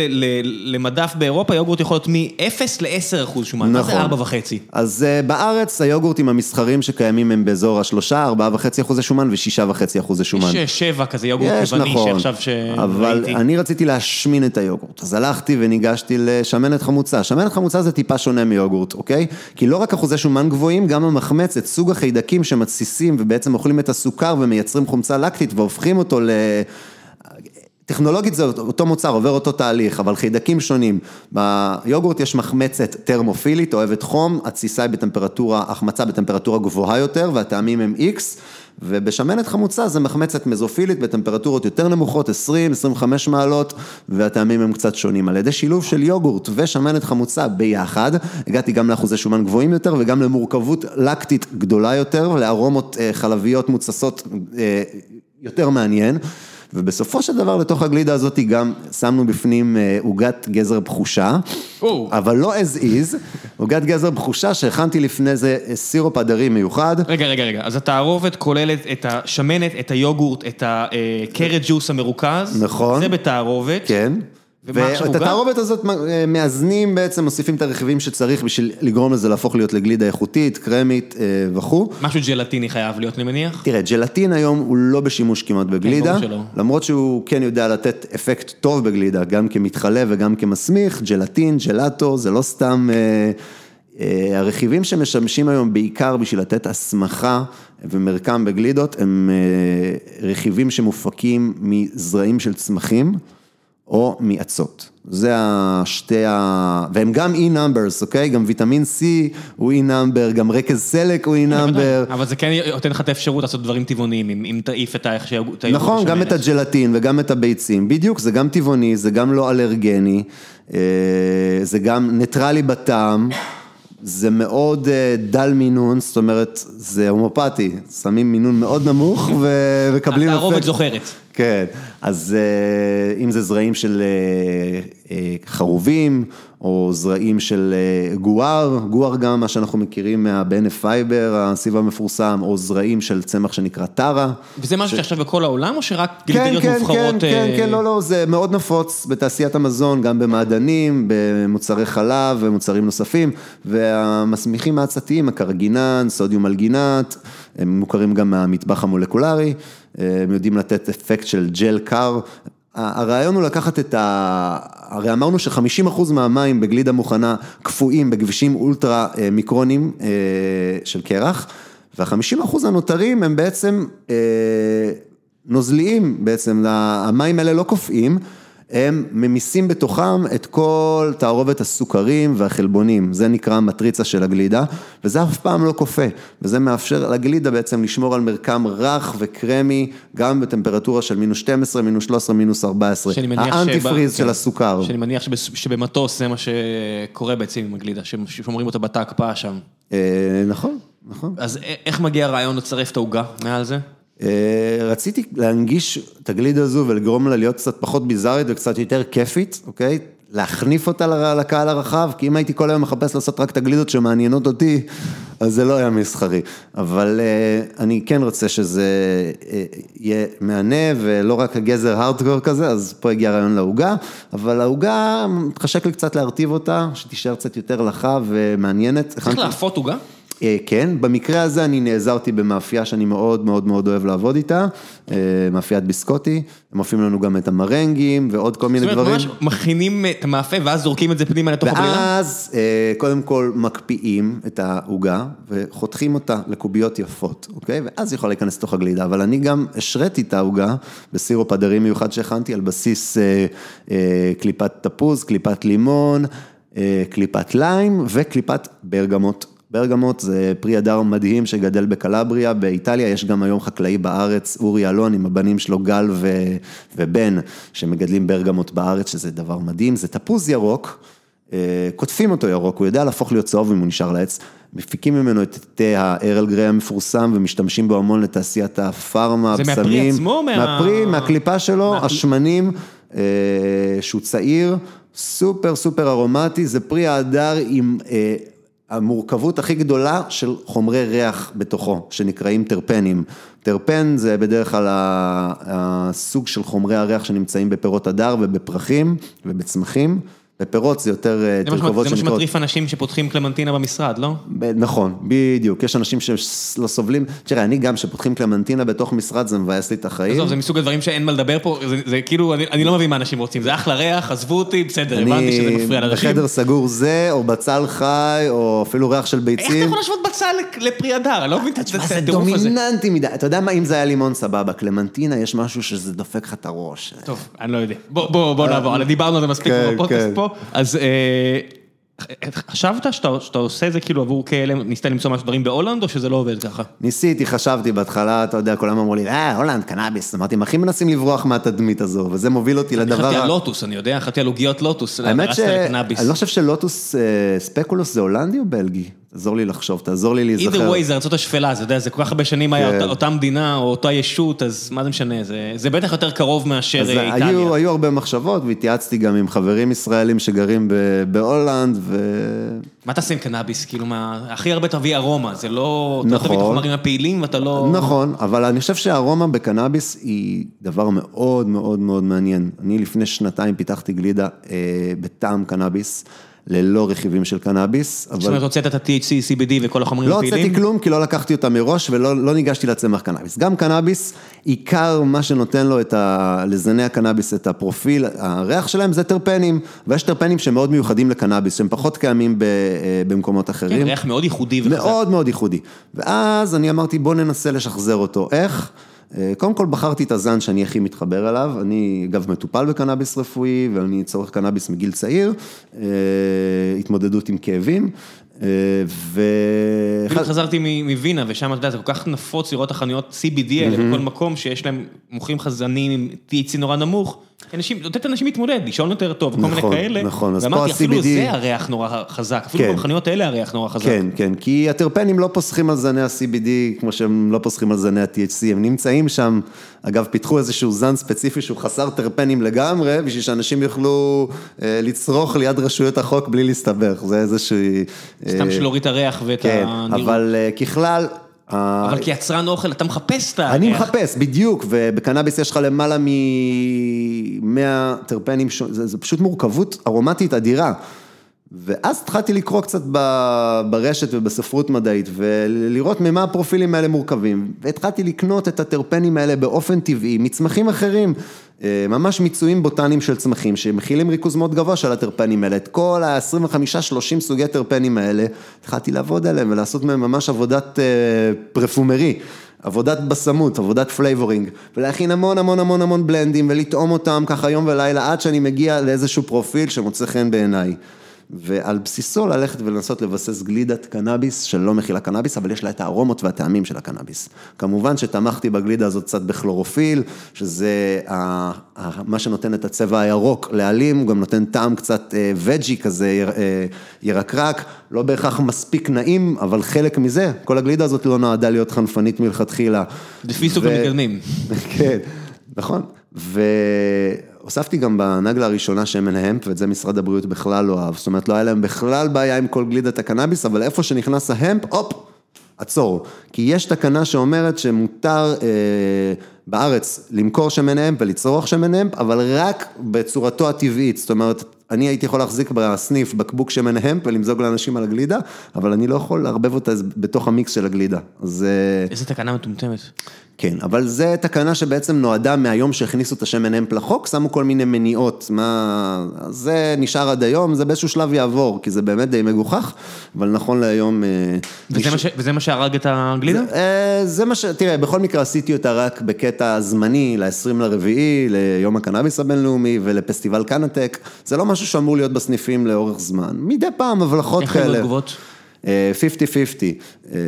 למדף באירופה, יוגורט יכול להיות מ-0 ל-10 אחוז שומן, מה זה 4.5? נכון. אז אה, בארץ היוגורטים המסחרים שקיימים הם באזור השלושה, 4.5 אחוזי שומן ו-6.5 אחוזי שומן. יש שבע כזה יוגורט יווני נכון. שעכשיו ש... אבל אני רציתי להשמין את היוגורט, אז הלכתי וניגשתי לשמנת חמוצה. שמנת חמוצה זה טיפה שונה מיוגורט, אוקיי? כי לא רק אחוזי שומן גבוהים, גם המחמצת, סוג החיידקים שמתסיסים ובעצם אוכלים את הסוכר ומייצרים חומצה לקטית והופכים אותו ל... טכנולוגית זה אותו מוצר, עובר אותו תהליך, אבל חיידקים שונים. ביוגורט יש מחמצת טרמופילית, אוהבת חום, התסיסה היא בטמפרטורה, החמצה בטמפרטורה גבוהה יותר, והטעמים הם X, ובשמנת חמוצה זה מחמצת מזופילית בטמפרטורות יותר נמוכות, 20-25 מעלות, והטעמים הם קצת שונים. על ידי שילוב של יוגורט ושמנת חמוצה ביחד, הגעתי גם לאחוזי שומן גבוהים יותר וגם למורכבות לקטית גדולה יותר, ולארומות אה, חלביות מוצסות אה, יותר מעניין. ובסופו של דבר לתוך הגלידה הזאת גם שמנו בפנים אה, עוגת גזר בחושה, אבל לא as is, עוגת גזר בחושה שהכנתי לפני זה אה, סירופ הדרי מיוחד. רגע, רגע, רגע, אז התערובת כוללת את השמנת, את היוגורט, את הקרט ג'וס המרוכז. נכון. זה בתערובת. כן. ואת התערובת הזאת אה, מאזנים בעצם, מוסיפים את הרכיבים שצריך בשביל לגרום לזה להפוך להיות לגלידה איכותית, קרמית אה, וכו'. משהו ג'לטיני חייב להיות, אני מניח? תראה, ג'לטין היום הוא לא בשימוש כמעט בגלידה, כן, למרות שהוא כן יודע לתת אפקט טוב בגלידה, גם כמתחלה וגם כמסמיך, ג'לטין, ג'לטו, זה לא סתם... אה, הרכיבים שמשמשים היום בעיקר בשביל לתת הסמכה ומרקם בגלידות הם רכיבים שמופקים מזרעים של צמחים. או מאצות. זה השתי ה... והם גם E-Numbers, אוקיי? גם ויטמין C הוא E-Number, גם רקז סלק הוא E-Number. אבל זה כן נותן לך את האפשרות לעשות דברים טבעוניים, אם תעיף את היוגורט נכון, גם את הג'לטין וגם את הביצים, בדיוק, זה גם טבעוני, זה גם לא אלרגני, אה, זה גם ניטרלי בטעם. זה מאוד אה, דל מינון, זאת אומרת, זה הומופתי, שמים מינון מאוד נמוך ומקבלים. התערובת זוכרת. כן, אז אם זה זרעים של חרובים, או זרעים של גואר, גואר גם מה שאנחנו מכירים מה-Benefiber, הסיב המפורסם, או זרעים של צמח שנקרא טרה. וזה משהו שעכשיו בכל העולם, או שרק גלידריות מובחרות? כן, כן, כן, לא, לא, זה מאוד נפוץ בתעשיית המזון, גם במעדנים, במוצרי חלב ומוצרים נוספים, והמסמיכים העצתיים, הקרגינן, סודיום אלגינט, הם מוכרים גם מהמטבח המולקולרי, הם יודעים לתת אפקט של ג'ל קר. הרעיון הוא לקחת את ה... הרי אמרנו ש-50% מהמים בגלידה מוכנה קפואים בכבישים אולטרה מיקרונים של קרח, וה-50% הנותרים הם בעצם נוזליים בעצם, המים האלה לא קופאים. הם ממיסים בתוכם את כל תערובת הסוכרים והחלבונים, זה נקרא המטריצה של הגלידה, וזה אף פעם לא קופא, וזה מאפשר לגלידה בעצם לשמור על מרקם רך וקרמי, גם בטמפרטורה של מינוס 12, מינוס 13, מינוס 14, האנטי פריז של הסוכר. שאני מניח שבמטוס זה מה שקורה בעצם עם הגלידה, ששומרים אותה בתא הקפאה שם. נכון, נכון. אז איך מגיע הרעיון לצרף את העוגה מעל זה? רציתי להנגיש את הגלידה הזו ולגרום לה להיות קצת פחות ביזארית וקצת יותר כיפית, אוקיי? להחניף אותה לקהל הרחב, כי אם הייתי כל היום מחפש לעשות רק את הגלידות שמעניינות אותי, אז זה לא היה מסחרי. אבל אני כן רוצה שזה יהיה מהנה ולא רק הגזר הארדקור כזה, אז פה הגיע הרעיון לעוגה, אבל העוגה, מתחשק לי קצת להרטיב אותה, שתישאר קצת יותר לחה ומעניינת. צריך לאפות עוגה? כן, במקרה הזה אני נעזרתי במאפייה שאני מאוד מאוד מאוד אוהב לעבוד איתה, מאפיית ביסקוטי, הם מופיעים לנו גם את המרנגים ועוד כל מיני דברים. זאת אומרת, ממש מכינים את המאפה ואז זורקים את זה פנימה לתוך הבלילה? ואז קודם כל מקפיאים את העוגה וחותכים אותה לקוביות יפות, אוקיי? ואז היא יכולה להיכנס לתוך הגלידה, אבל אני גם השריתי את העוגה בסירופ הדרי מיוחד שהכנתי על בסיס קליפת תפוז, קליפת לימון, קליפת ליים וקליפת ברגמוט. ברגמוט זה פרי הדר מדהים שגדל בקלבריה, באיטליה יש גם היום חקלאי בארץ, אורי אלון עם הבנים שלו גל ובן, שמגדלים ברגמוט בארץ, שזה דבר מדהים, זה תפוז ירוק, קוטפים אותו ירוק, הוא יודע להפוך להיות צהוב אם הוא נשאר לעץ, מפיקים ממנו את תה הארל גריי המפורסם ומשתמשים בו המון לתעשיית הפארמה, הבשמים. זה מהפרי עצמו? מהפרי, מהקליפה שלו, השמנים, שהוא צעיר, סופר סופר ארומטי, זה פרי ההדר עם... המורכבות הכי גדולה של חומרי ריח בתוכו, שנקראים טרפנים. טרפן זה בדרך כלל הסוג של חומרי הריח שנמצאים בפירות הדר ובפרחים ובצמחים. בפירות זה יותר תרכובות שנקראות... זה מה שמטריף אנשים שפותחים קלמנטינה במשרד, לא? נכון, בדיוק, יש אנשים שלא סובלים, תראה, אני גם, שפותחים קלמנטינה בתוך משרד, זה מבאס לי את החיים. עזוב, זה מסוג הדברים שאין מה לדבר פה, זה כאילו, אני לא מבין מה אנשים רוצים, זה אחלה ריח, עזבו אותי, בסדר, הבנתי שזה מפריע לאנשים. בחדר סגור זה, או בצל חי, או אפילו ריח של ביצים. איך אתה יכול להשוות בצל לפרי הדר? אני לא מבין את הטירוף הזה. זה דומיננטי מדי, אתה יודע מה, אם זה היה לימון סבבה, קלמנטינה, יש משהו שזה דופק לך את הראש. טוב, אני לא יודע. בוא נעבור, דיברנו על זה מספיק בפודקאסט פה, אז חשבת שאתה עושה את זה כאילו עבור כאלה, ניסית למצוא משהו דברים בהולנד, או שזה לא עובד ככה? ניסיתי, חשבתי בהתחלה, אתה יודע, כולם אמרו לי, אה, הולנד, קנאביס, אמרתי, הם הכי מנסים לברוח מהתדמית הזו, וזה מוביל אותי לדבר... חשבתי על לוטוס, אני יודע, חשבתי על עוגיות לוטוס, האמת שאני לא חושב שלוטוס, ספקולוס זה הולנדי או בלגי? תעזור לי לחשוב, תעזור לי להיזכר. either way זה ארצות השפלה, אתה יודע, זה כל כך הרבה שנים היה אותה מדינה או אותה ישות, אז מה זה משנה, זה בטח יותר קרוב מאשר איטליה. היו הרבה מחשבות והתייעצתי גם עם חברים ישראלים שגרים בהולנד ו... מה תעשה עם קנאביס? כאילו מה, הכי הרבה תביא ארומה, זה לא... נכון. אתה תביא את החומרים הפעילים ואתה לא... נכון, אבל אני חושב שהארומה בקנאביס היא דבר מאוד מאוד מאוד מעניין. אני לפני שנתיים פיתחתי גלידה בטעם קנאביס. ללא רכיבים של קנאביס. זאת אומרת, הוצאת את ה-THC, CBD וכל החומרים הפעילים? לא הוצאתי כלום, כי לא לקחתי אותם מראש ולא ניגשתי לצמח קנאביס. גם קנאביס, עיקר מה שנותן לו את ה... לזני הקנאביס, את הפרופיל, הריח שלהם זה טרפנים, ויש טרפנים שהם מאוד מיוחדים לקנאביס, שהם פחות קיימים במקומות אחרים. כן, ריח מאוד ייחודי וחזק. מאוד מאוד ייחודי. ואז אני אמרתי, בוא ננסה לשחזר אותו. איך? קודם כל בחרתי את הזן שאני הכי מתחבר אליו, אני אגב מטופל בקנאביס רפואי ואני צורך קנאביס מגיל צעיר, התמודדות עם כאבים, אה, ו... בדיוק חזרתי מווינה, ושם אתה יודע, זה כל כך נפוץ לראות את החנויות CBD האלה בכל מקום, שיש להם מוכרים חזנים עם THC נורא נמוך. אנשים, נותנת לאנשים להתמודד, לישון יותר טוב, וכל מיני נכון, כאלה. נכון, אז פה ואמרתי, אפילו ה-CBD זה הריח נורא חזק, אפילו כן. במכוניות האלה הריח נורא חזק. כן, כן, כי הטרפנים לא פוסחים על זני ה-CBD כמו שהם לא פוסחים על זני ה-THC, הם נמצאים שם, אגב, פיתחו איזשהו זן ספציפי שהוא חסר טרפנים לגמרי, בשביל שאנשים יוכלו אה, לצרוך ליד רשויות החוק בלי להסתבך, זה איזושהי... אה, סתם בשביל להוריד את הריח ואת כן, הנראות. אבל אה, ככלל... ה- אבל כיצרן אוכל, אתה מחפש את הריח. אני מחפש, בדיוק, ובקנאביס יש לך למעלה מ-100 טרפנים, זה, זה פשוט מורכבות ארומטית אדירה. ואז התחלתי לקרוא קצת ברשת ובספרות מדעית, ולראות ממה הפרופילים האלה מורכבים. והתחלתי לקנות את הטרפנים האלה באופן טבעי, מצמחים אחרים, אה, ממש מיצויים בוטניים של צמחים, שמכילים ריכוז מאוד גבוה של הטרפנים האלה. את כל ה-25-30 סוגי טרפנים האלה, התחלתי לעבוד עליהם ולעשות מהם ממש עבודת אה, perfumery. עבודת בשמות, עבודת flavoring, ולהכין המון המון המון המון blend ים ולטעום אותם ככה יום ולילה עד שאני מגיע לאיזשהו פרופיל שמוצא חן בעיניי. ועל בסיסו ללכת ולנסות לבסס גלידת קנאביס שלא מכילה קנאביס, אבל יש לה את הארומות והטעמים של הקנאביס. כמובן שתמכתי בגלידה הזאת קצת בכלורופיל, שזה מה שנותן את הצבע הירוק לעלים, הוא גם נותן טעם קצת אה, veggie כזה, אה, ירקרק, לא בהכרח מספיק נעים, אבל חלק מזה, כל הגלידה הזאת לא נועדה להיות חנפנית מלכתחילה. לפי סוג ו- המגדמים. כן, נכון. והוספתי גם בנגלה הראשונה שמן המפ, ואת זה משרד הבריאות בכלל לא אהב. זאת אומרת, לא היה להם בכלל בעיה עם כל גלידת הקנאביס, אבל איפה שנכנס ההמפ, הופ, עצור. כי יש תקנה שאומרת שמותר אה, בארץ למכור שמן המפ ולצרוך שמן המפ, אבל רק בצורתו הטבעית. זאת אומרת, אני הייתי יכול להחזיק בסניף בקבוק שמן המפ ולמזוג לאנשים על הגלידה, אבל אני לא יכול לערבב אותה בתוך המיקס של הגלידה. אז... אה, איזה תקנה מטומטמת. כן, אבל זה תקנה שבעצם נועדה מהיום שהכניסו את השמן אמפ לחוק, שמו כל מיני מניעות, מה... זה נשאר עד היום, זה באיזשהו שלב יעבור, כי זה באמת די מגוחך, אבל נכון להיום... אה, וזה מישהו- מה ש- וזה מה שהרג את הגלידה? אה, זה מה ש... תראה, בכל מקרה עשיתי אותה רק בקטע זמני, ל-20 לרביעי, ליום הקנאביס הבינלאומי ולפסטיבל קנטק, זה לא משהו שאמור להיות בסניפים לאורך זמן, מדי פעם הבלחות איך היו כאלה. התגובות? אה, 50-50, אה,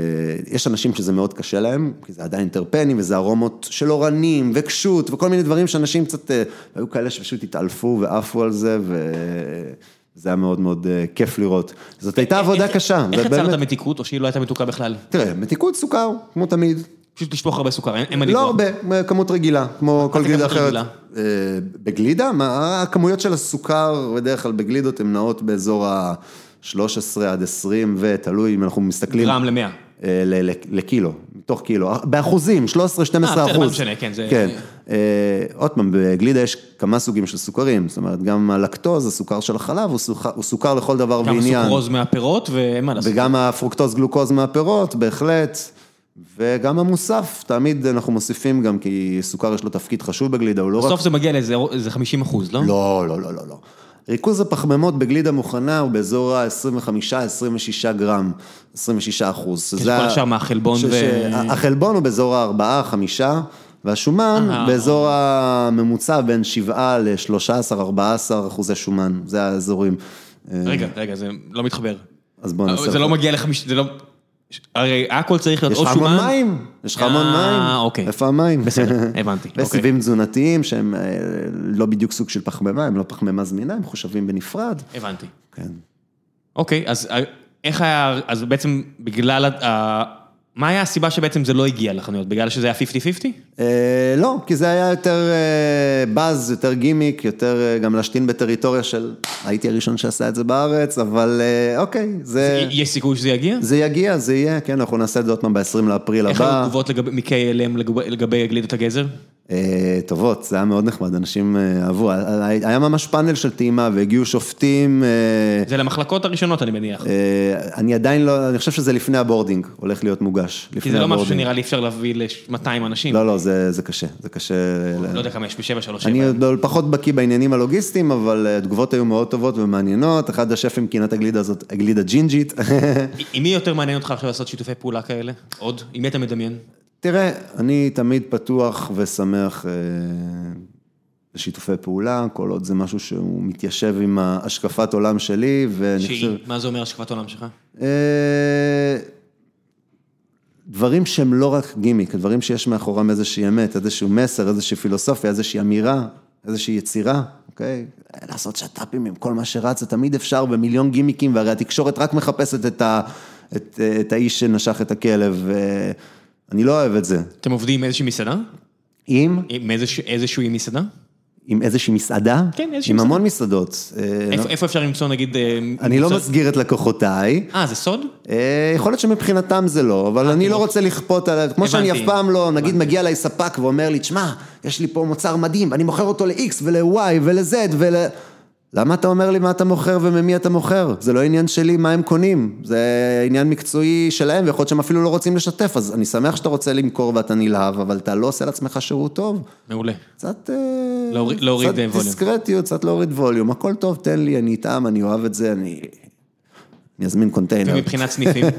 יש אנשים שזה מאוד קשה להם, כי זה עדיין טרפנים וזה ארומות של אורנים וקשות וכל מיני דברים שאנשים קצת, אה, היו כאלה שפשוט התעלפו ועפו על זה וזה היה מאוד מאוד אה, כיף לראות. זאת הייתה עבודה קשה, איך יצרת מתיקות, או שהיא לא הייתה מתוקה בכלל? תראה, מתיקות סוכר, כמו תמיד, פשוט לשפוך הרבה סוכר, אין מה לא לברוח. הרבה, כמות רגילה, כמו כל גלידה אחרת. אה, בגלידה? מה, הכמויות של הסוכר בדרך כלל בגלידות הן נעות באזור ה-13 עד 20 ותלוי אם אנחנו מסתכלים. גרם למאה. אה, לקילו, מתוך קילו, באחוזים, 13-12 אה, בסדר, אחוז. מה משנה, כן, זה- כן, אה, עוד פעם, בגלידה יש כמה סוגים של סוכרים, זאת אומרת, גם הלקטוז, הסוכר של החלב, הוא סוכר- לכל דבר גם ועניין. סוכרוז מהפירות, ואין מה לעשות. וגם הפרוקטוז גלוקוז מהפירות, בהחלט. וגם המוסף, תמיד אנחנו מוסיפים גם, כי סוכר יש לו תפקיד חשוב בגלידה, הוא לא רק... בסוף זה מגיע לאיזה איזה 50 אחוז, לא? לא, לא, לא, לא, לא. ריכוז הפחמימות בגלידה מוכנה הוא באזור ה-25-26 גרם, 26 אחוז. כל השאר מהחלבון ו- החלבון הוא באזור ה-4-5, והשומן אה. באזור הממוצע בין 7 ל-13-14 אחוזי שומן, זה האזורים. רגע, רגע, זה לא מתחבר. אז בוא נעשה... זה לא מגיע לחמיש... זה לא... הרי הכל צריך להיות יש או לך שומן... המון מים, יש לך המון אה, מים. אוקיי. איפה המים? בסדר, הבנתי, אוקיי. וסיבים תזונתיים שהם אה, לא בדיוק סוג של פחמימה, הם לא פחמימה זמינה, הם חושבים בנפרד. הבנתי. כן. אוקיי, אז אה, איך היה... אז בעצם בגלל... מה היה הסיבה שבעצם זה לא הגיע לחנויות? בגלל שזה היה 50-50? אה, לא, כי זה היה יותר אה, באז, יותר גימיק, יותר אה, גם להשתין בטריטוריה של, הייתי הראשון שעשה את זה בארץ, אבל אה, אוקיי, זה, יש סיכוי שזה יגיע? זה יגיע, זה יהיה, כן, אנחנו נעשה את זה עוד פעם ב-20 לאפריל אי"ה הבא. התגובות לגבי- מ-KLM לגבי גלידת הגזר? אה, טובות, זה היה מאוד נחמד, אנשים אה, אהבו, היה היה ממש פאנל של טעימה והגיעו שופטים. אה, זה למחלקות הראשונות, אני מניח. אה, אני עדיין לא, אני חושב שזה לפני ה boarding, הולך להיות מוגש. כי זה לא משהו. שנראה לי אפשר להביא ל-200 אנשים. לא, לא, זה קשה, זה קשה. לא יודע כמה יש ב-737. אני עוד לא- פחות בקיא בעניינים הלוגיסטיים, אבל אה, התגובות היו מאוד טובות ומעניינות. אחד השפים כינה את הגלידה הזאת, הגלידה ג'ינג'ית. עם מי יותר מעניין אותך עכשיו לעשות שיתופי פעולה כאלה? עוד? עם מי אתה מדמיין? תראה, אני תמיד פתוח ושמח אה, לשיתופי פעולה, כל עוד זה משהו שהוא מתיישב עם השקפת עולם שלי, ואני חושב... שהיא, מה זה אומר השקפת עולם שלך? אה, דברים שהם לא רק גימיק, דברים שיש מאחורם איזושהי אמת, איזשהו מסר, איזושהי פילוסופיה, איזושהי אמירה, איזושהי יצירה, אוקיי? לעשות שת"פים עם כל מה שרץ, זה תמיד אפשר במיליון גימיקים, והרי התקשורת רק מחפשת את, ה, את, את האיש שנשך את הכלב, ואני לא אוהב את זה. אתם עובדים עם איזושהי מסעדה? עם? עם איזוש, איזשהו עם מסעדה? עם איזושהי מסעדה? כן, איזושהי עם מסעדה. המון מסעדות. אה, איפה, איפה אפשר למצוא נגיד... אה, אני לא מצוא- מסגיר את לקוחותיי. אה, זה סוד? אה, יכול להיות שמבחינתם זה לא, אבל אני לא רוצה לכפות עליהם, כמו שאני אף הבנתי. פעם לא, נגיד מגיע אליי ספק ואומר לי, תשמע, יש לי פה מוצר מדהים, ואני מוכר אותו ל-X ול-Y ול-Z ול... למה אתה אומר לי מה אתה מוכר וממי אתה מוכר? זה לא עניין שלי מה הם קונים, זה עניין מקצועי שלהם, ויכול להיות שהם אפילו לא רוצים לשתף, אז אני שמח שאתה רוצה למכור ואתה נלהב, אבל אתה לא עושה לעצמך שירות טוב. מעולה. קצת... אה, להוריד- להוריד, קצת אה, ווליום. דיסקרטיות, קצת להוריד ווליום, הכל טוב, תן לי, אני איתם, אני אוהב את זה, אני... אני אזמין קונטיינר. ומבחינת סניפים,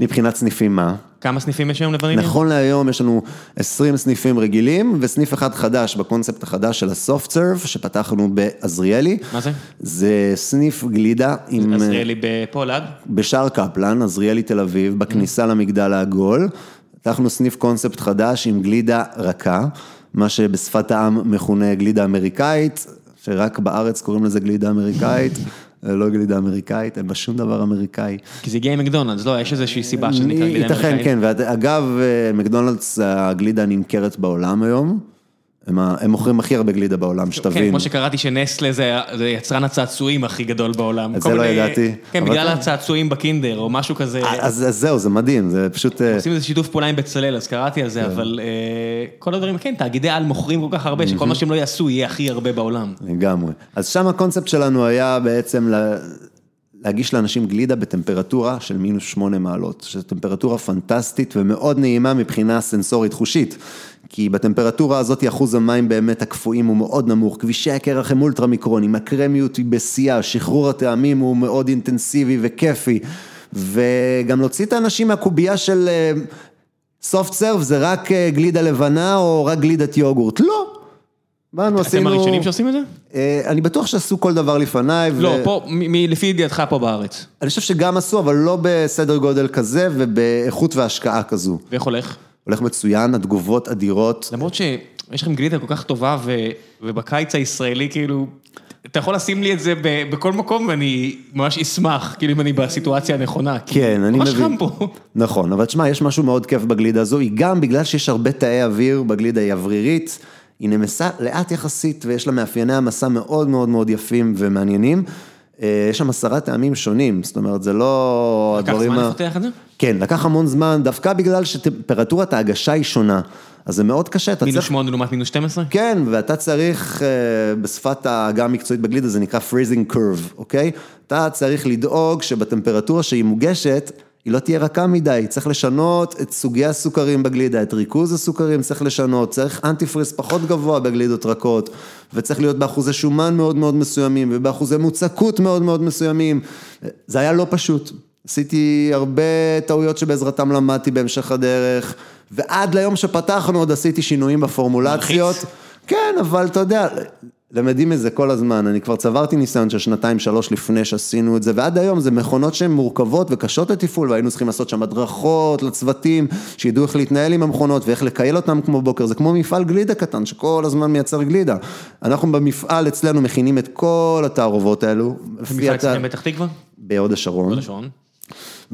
מבחינת סניפים מה? כמה סניפים יש היום לוונימיר? נכון להיום יש לנו 20 סניפים רגילים וסניף אחד חדש בקונספט החדש של ה soft serve שפתחנו בעזריאלי. מה זה? זה סניף גלידה עם, עזריאלי בפולד. בשער קפלן, עזריאלי תל אביב, בכניסה למגדל העגול. פתחנו סניף קונספט חדש עם גלידה רכה, מה שבשפת העם מכונה גלידה אמריקאית, שרק בארץ קוראים לזה גלידה אמריקאית. לא גלידה אמריקאית, אין בה שום דבר אמריקאי. כי זה הגיע עם מקדונלדס, לא, יש איזושהי סיבה שזה נקרא גלידה ייתכן, אמריקאית. כן, ואגב, מקדונלדס הגלידה הנמכרת בעולם היום, הם ה- הם מוכרים הכי הרבה גלידה בעולם, כן, שתבין. כמו שקראתי שנסלה זה זה יצרן הצעצועים הכי גדול בעולם. את זה לא מיני- ידעתי. כן, בגלל כן. הצעצועים בקינדר או משהו כזה. אז אז זהו, זה מדהים, זה פשוט... אה, עושים איזה שיתוף פעולה עם בצלאל, אז קראתי על כן. זה, אבל אה, כל הדברים, כן, תאגידי על מוכרים כל כך הרבה, שכל מה שהם לא יעשו יהיה הכי הרבה בעולם. לגמרי. אז שם הקונספט שלנו היה בעצם לה- להגיש לאנשים גלידה בטמפרטורה של מינוס שמונה מעלות, שזו טמפרטורה פנטסטית ומאוד נעימה מבחינה סנסורית חושית. כי בטמפרטורה הזאת אחוז המים באמת הקפואים הוא מאוד נמוך, כבישי הקרח הם אולטרה מיקרונים, הקרמיות היא בשיאה, שחרור הטעמים הוא מאוד אינטנסיבי וכיפי, וגם להוציא את האנשים מהקובייה של סופט סרף זה רק אה, גלידה לבנה או רק גלידת יוגורט, לא. באנו, אתם עשינו... הראשונים שעושים את זה? אה, אני בטוח שעשו כל דבר לפניי. ו- לא, פה, מ- מ- לפי ידיעתך פה בארץ. אני חושב שגם עשו, אבל לא בסדר גודל כזה ובאיכות והשקעה כזו. ואיך הולך? הולך מצוין, התגובות אדירות. למרות שיש לכם גלידה כל כך טובה, ו, ובקיץ הישראלי, כאילו, אתה יכול לשים לי את זה ב, בכל מקום, ואני ממש אשמח, כאילו, אם אני בסיטואציה הנכונה. כן, אני ממש מבין. חם פה. נכון, אבל תשמע, יש משהו מאוד כיף בגלידה הזו, היא גם בגלל שיש הרבה תאי אוויר בגלידה, היא אוורירית, היא נמסה לאט יחסית ויש לה מאפייני המסה מאוד מאוד מאוד יפים ומעניינים. אה, יש שם עשרה טעמים שונים, זאת אומרת, זה לא לקח הדברים... זמן ה- לפתח את זה? כן, לקח המון זמן, דווקא בגלל שטמפרטורת ההגשה היא שונה, אז זה מאוד קשה, אתה מינוס צריך... שמונה לעומת מינוס 12? כן, ואתה צריך, אה, בשפת ההגה המקצועית בגלידה זה נקרא freezing curve, אוקיי? אתה צריך לדאוג שבטמפרטורה שהיא מוגשת, היא לא תהיה רכה מדי, צריך לשנות את סוגי הסוכרים בגלידה, את ריכוז הסוכרים צריך לשנות, צריך אנטיפריס פחות גבוה בגלידות רכות, וצריך להיות באחוזי שומן מאוד מאוד מסוימים, ובאחוזי מוצקות מאוד מאוד מסוימים. זה היה לא פשוט. עשיתי הרבה טעויות שבעזרתם למדתי בהמשך הדרך, ועד ליום שפתחנו עוד עשיתי שינויים בפורמולציות. מלחיץ. כן, אבל אתה יודע, למדים מזה כל הזמן, אני כבר צברתי ניסיון של שנתיים שלוש לפני שעשינו את זה, ועד היום זה מכונות שהן מורכבות וקשות לתפעול, והיינו צריכים לעשות שם הדרכות לצוותים, שידעו איך להתנהל עם המכונות ואיך לקייל אותם כמו בוקר, זה כמו מפעל גלידה קטן שכל הזמן מייצר גלידה. אנחנו במפעל אצלנו מכינים את כל התערובות האלו. מפעל אצלכם פתח תקווה? בהוד השרון.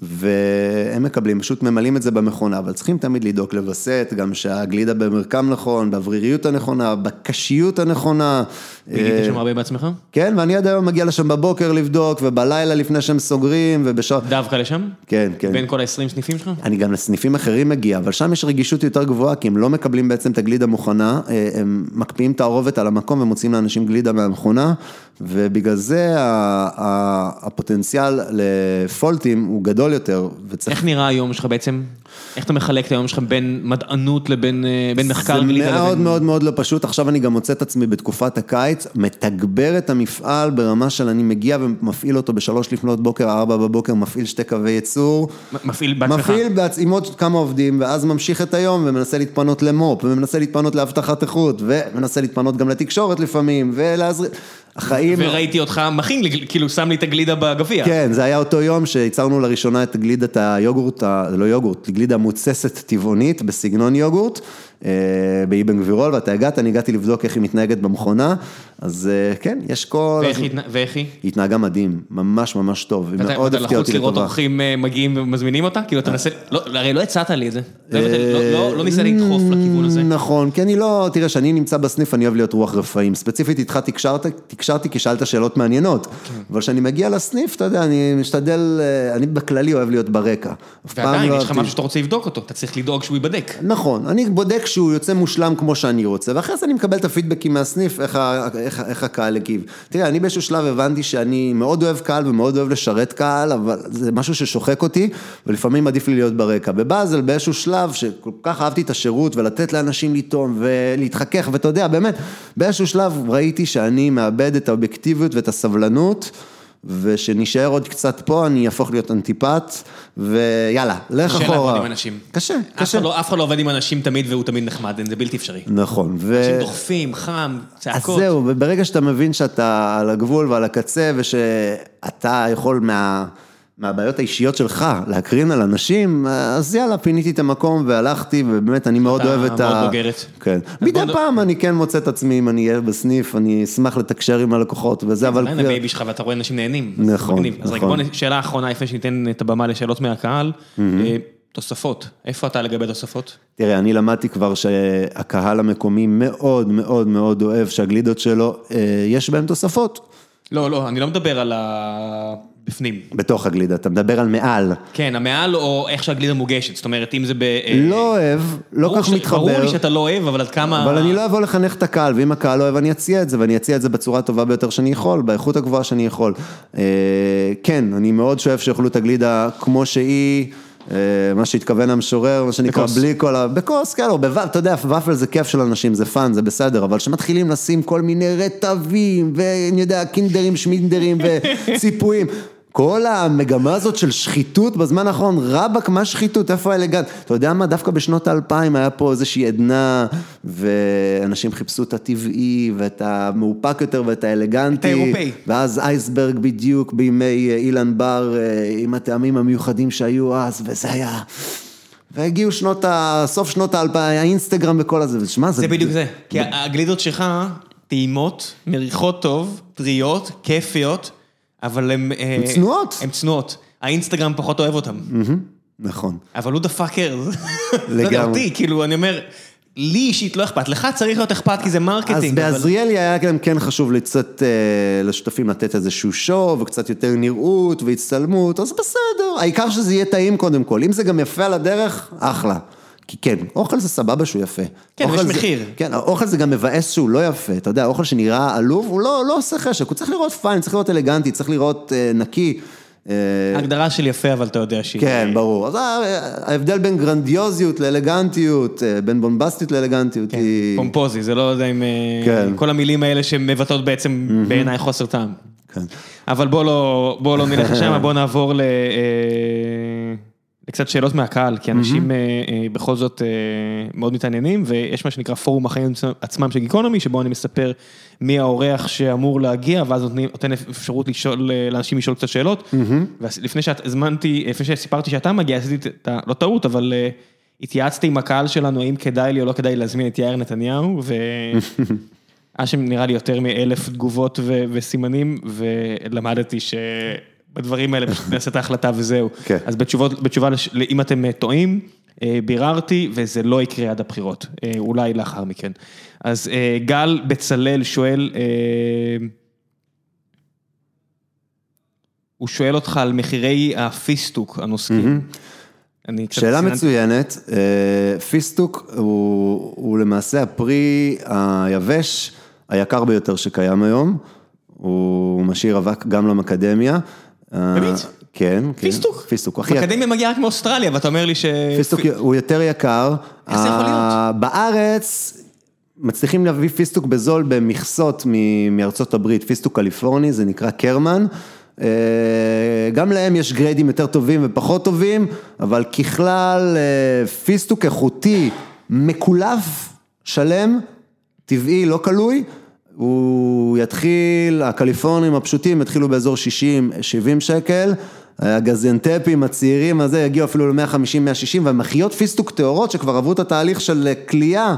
והם מקבלים, פשוט ממלאים את זה במכונה, אבל צריכים תמיד לדאוג לווסת, גם שהגלידה במרקם נכון, באווריריות הנכונה, בקשיות הנכונה. גילית אה, שם הרבה בעצמך? כן, ואני עד היום מגיע לשם בבוקר לבדוק, ובלילה לפני שהם סוגרים, ובשעות... דווקא לשם? כן, כן. בין כל ה-20 סניפים שלך? אני גם לסניפים אחרים מגיע, אבל שם יש רגישות יותר גבוהה, כי הם לא מקבלים בעצם את הגלידה מוכנה, אה, הם מקפיאים תערובת על המקום ומוציאים לאנשים גלידה מהמכונה, ובגלל זה הפוטנציאל לפולטים הוא גדול יותר, וצריך... איך נראה היום שלך בעצם? איך אתה מחלק את היום שלכם בין מדענות לבין אה, בין מחקר זה לבין... מאוד מאוד מאוד לא פשוט, עכשיו אני גם מוצא את עצמי בתקופת הקיץ, מתגבר את המפעל ברמה של אני מגיע ומפעיל אותו בשלוש לפנות בוקר, ארבע בבוקר, מפעיל שתי קווי ייצור. מפעיל בעצמך. מפעיל בעצ... עם עוד כמה עובדים, ואז ממשיך את היום ומנסה להתפנות למו"פ, ומנסה להתפנות לאבטחת איכות, ומנסה להתפנות גם לתקשורת לפעמים, ולהזריק... החיים... וראיתי אותך מכין, לי, כאילו שם לי את הגלידה בגביע. כן, זה היה אותו יום שייצרנו לראשונה את גלידת היוגורט, לא יוגורט, גלידה מוצסת טבעונית בסגנון יוגורט, אה, באבן גבירול, ואתה הגעת, אני הגעתי לבדוק איך היא מתנהגת במכונה, אז אה, כן, יש כל... ואיך היא היא? התנהגה מדהים, ממש ממש טוב, היא מאוד אתה הפתיעה לחוץ אותי לראות לטובה. אורחים אה, מגיעים ומזמינים אותה? כאילו אתה מנסה, לא, הרי לא הצעת לי את זה. לא לא- לא- ניסה לדחוף לכיוון הזה. נכון, כי אני לא, תראה, כשאני נמצא בסניף אני אוהב להיות רוח רפאים. ספציפית איתך תקשרת, תקשרתי כי שאלת שאלות מעניינות. כן. אבל כשאני מגיע לסניף, אתה יודע, אני משתדל, אה, אני בכללי אוהב להיות ברקע. ועדיין, לא יש לך משהו שאתה רוצה לבדוק אותו, אתה צריך לדאוג שהוא ייבדק. נכון, אני בודק שהוא יוצא מושלם כמו שאני רוצה, ואחרי זה אני מקבל את הפידבקים מהסניף, איך, איך, איך הקהל הגיב. תראה, אני באיזשהו שלב הבנתי שאני מאוד אוהב קהל ומאוד אוהב לשרת קהל, אבל זה משהו ששוחק אותי, ולפעמים עדיף לי להיות ברקע. בבאזל, באיזשהו שלב, שכל כך אהבתי את השירות, ולתת לאנשים לטעום, ולהתחכך, ואתה יודע, באמת, באיזשהו שלב ראיתי שאני מאבד את האובייקטיביות ואת הסבלנות. ושנשאר עוד קצת פה, אני אהפוך להיות אנטיפת, ויאללה, לך קשה אחורה. לעבוד עם אנשים. קשה, קשה. לא- אף אחד לא עובד עם אנשים תמיד והוא תמיד נחמד, זה בלתי אפשרי. נכון, ו... אנשים דוחפים, חם, אז צעקות. זהו, וברגע שאתה מבין שאתה על הגבול ועל הקצה, ושאתה יכול מה... מהבעיות האישיות שלך להקרין על אנשים, אז יאללה, פיניתי את המקום והלכתי, ובאמת, אני מאוד אתה אוהב את ה... מאוד בוגרת. כן. מדי פעם אני כן מוצא את עצמי, אם אני אהיה בסניף, אני אשמח לתקשר עם הלקוחות וזה, אבל... עדיין ה baby שלך ואתה רואה אנשים נהנים. נכון, מגניב. אז רגע, נכון. בוא, נ- שאלה אחרונה לפני שניתן את הבמה לשאלות מהקהל. אה, תוספות, איפה אתה לגבי תוספות? תראה, אני למדתי כבר שהקהל המקומי מאוד מאוד מאוד אוהב שהגלידות שלו, אה, יש בהן תוספות. לא, לא, אני לא מדבר על ה... בפנים. בתוך הגלידה, אתה מדבר על מעל. כן, המעל או איך שהגלידה מוגשת, זאת אומרת, אם זה ב... אה, לא אוהב, לא כך ש- מתחבר. ברור לי שאתה לא אוהב, אבל עד כמה... אבל אני לא אבוא לחנך את הקהל, ואם הקהל לא אוהב אני אציע את זה, ואני אציע את זה בצורה הטובה ביותר שאני יכול, באיכות הגבוהה שאני יכול. אה, כן, אני מאוד שואף שיאכלו את הגלידה כמו שהיא, אה, מה שהתכוון המשורר, מה שנקרא, בכוס. בלי כל ה... בכוס, כן, או בוואפל, אתה יודע, וואפל זה כיף של אנשים, זה fun, זה בסדר, אבל כשמתחילים לשים כל מיני רטבים, ואני יודע, קינדרים, שמינדרים וציפויים. כל המגמה הזאת של שחיתות בזמן האחרון, רבאק, מה שחיתות? איפה האלגנט? אתה יודע מה, דווקא בשנות האלפיים היה פה איזושהי עדנה, ואנשים חיפשו את הטבעי, ואת המאופק יותר, ואת האלגנטי. את האירופאי. ואז אייסברג בדיוק בימי אה, אילן בר, אה, עם הטעמים המיוחדים שהיו אז, וזה היה... והגיעו שנות ה... סוף שנות האלפיים, האינסטגרם וכל הזה, ושמע, זה... זה בדיוק זה. כי הגלידות שלך טעימות, מריחות טוב, טריות, כיפיות, אבל הן... הן צנועות. הן צנועות. האינסטגרם פחות אוהב אותן. מהמם, נכון. אבל הוא the fucker. לגמרי. כאילו, אני אומר, לי אישית לא אכפת, לך צריך להיות אכפת כי זה as marketing. אבל- בעזריאלי היה להם כן חשוב לצאת אה, לשותפים לתת איזשהו show, וקצת יותר נראות והצטלמות, אז בסדר, העיקר שזה יהיה טעים קודם כל, אם זה גם יפה על הדרך, אחלה. כי כן, אוכל זה סבבה שהוא יפה. כן, אוכל יש זה- מחיר. כן, האוכל זה גם מבאס שהוא לא יפה, אתה יודע, אוכל שנראה עלוב, הוא לא, לא עושה חשק, הוא צריך לראות fine, צריך לראות אלגנטי, צריך לראות אה, נקי. אה, ההגדרה של יפה, אבל אתה יודע שהיא... כן, ברור. אז ההבדל בין גרנדיוזיות לאלגנטיות, אה, בין בומבסטיות לאלגנטיות היא... פומפוזי, זה לא יודע אם... אה, כן. כל המילים האלה שמבטאות בעצם בעיניי חוסר טעם. כן. אבל בוא לא, בוא לא נלך לשם, בוא נעבור ל... לקצת שאלות מהקהל, כי אנשים אה, אה, בכל זאת אה, מאוד מתעניינים, ויש מה שנקרא פורום החיים עצמם של גיקונומי, שבו אני מספר מי האורח שאמור להגיע, ואז נותן אפשרות לשאול, לאנשים לשאול קצת שאלות. ולפני שאת הזמנתי, לפני שסיפרתי שאתה מגיע, עשיתי את ה... לא טעות, אבל התייעצתי עם הקהל שלנו, האם כדאי לי או לא כדאי להזמין את יאיר נתניהו, ו... היה שם נראה לי יותר מאלף תגובות ו- וסימנים, ולמדתי שבדברים האלה פשוט נעשה את ההחלטה וזהו. כן. אז בתשובות, בתשובה, אם אתם אה, טועים, אה, ביררתי, וזה לא יקרה עד הבחירות, אה, אולי לאחר מכן. אז גל בצלאל שואל, הוא שואל אותך על מחירי הפיסטוק הנוסקים. שאלה ציינת- מצוינת, פיסטוק הוא, הוא למעשה הפרי היבש היקר ביותר שקיים היום, הוא משאיר אבק גם למקדמיה. אה, באמת? כן, כן. פיסטוק. פיסטוק. מקדמיה מגיעה רק מאוסטרליה, ואתה אומר לי ש... פיסטוק הוא יותר יקר. איך זה יכול להיות? ה- בארץ מצליחים להביא פיסטוק בזול במכסות מארצות הברית, פיסטוק קליפורני, זה נקרא קרמן. אה, גם להם יש grade ים יותר טובים ופחות טובים, אבל ככלל אה, פיסטוק איכותי, מקולף, שלם, טבעי, לא כלוי. הוא יתחיל, הקליפורנים הפשוטים יתחילו באזור 60-70 שקל, הגזנטפים הצעירים הזה יגיעו אפילו ל-150-160, והמחיות פיסטוק טהורות שכבר עברו את התהליך של כליאה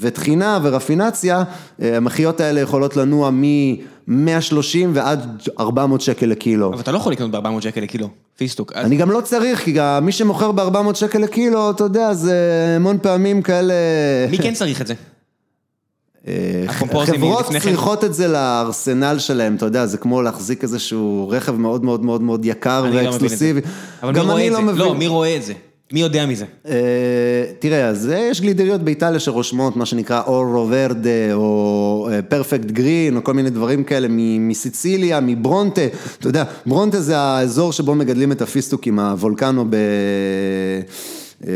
וטחינה ורפינציה, המחיות האלה יכולות לנוע מ-130 ועד 400 שקל לקילו. אבל אתה לא יכול לקנות ב-400 שקל לקילו, פיסטוק. אז- אני גם לא צריך, כי גם מי שמוכר ב-400 שקל לקילו, אתה יודע, זה המון פעמים כאלה... מי כן צריך את זה? הקומפוזים חברות כן. צריכות את זה לארסנל שלהם, אתה יודע, זה כמו להחזיק איזשהו רכב מאוד מאוד מאוד מאוד יקר לא. ואקסקלוסיבי. גם אני לא זה? מבין. לא, מי רואה את זה? מי יודע מזה? אה, תראה, אז יש גלידריות באיטליה שרושמות מה שנקרא אורו ורדה או פרפקט גרין או כל מיני דברים כאלה מסיציליה, מברונטה, אתה יודע, ברונטה זה האזור שבו מגדלים את הפיסטוקים, הוולקנו ב... אה,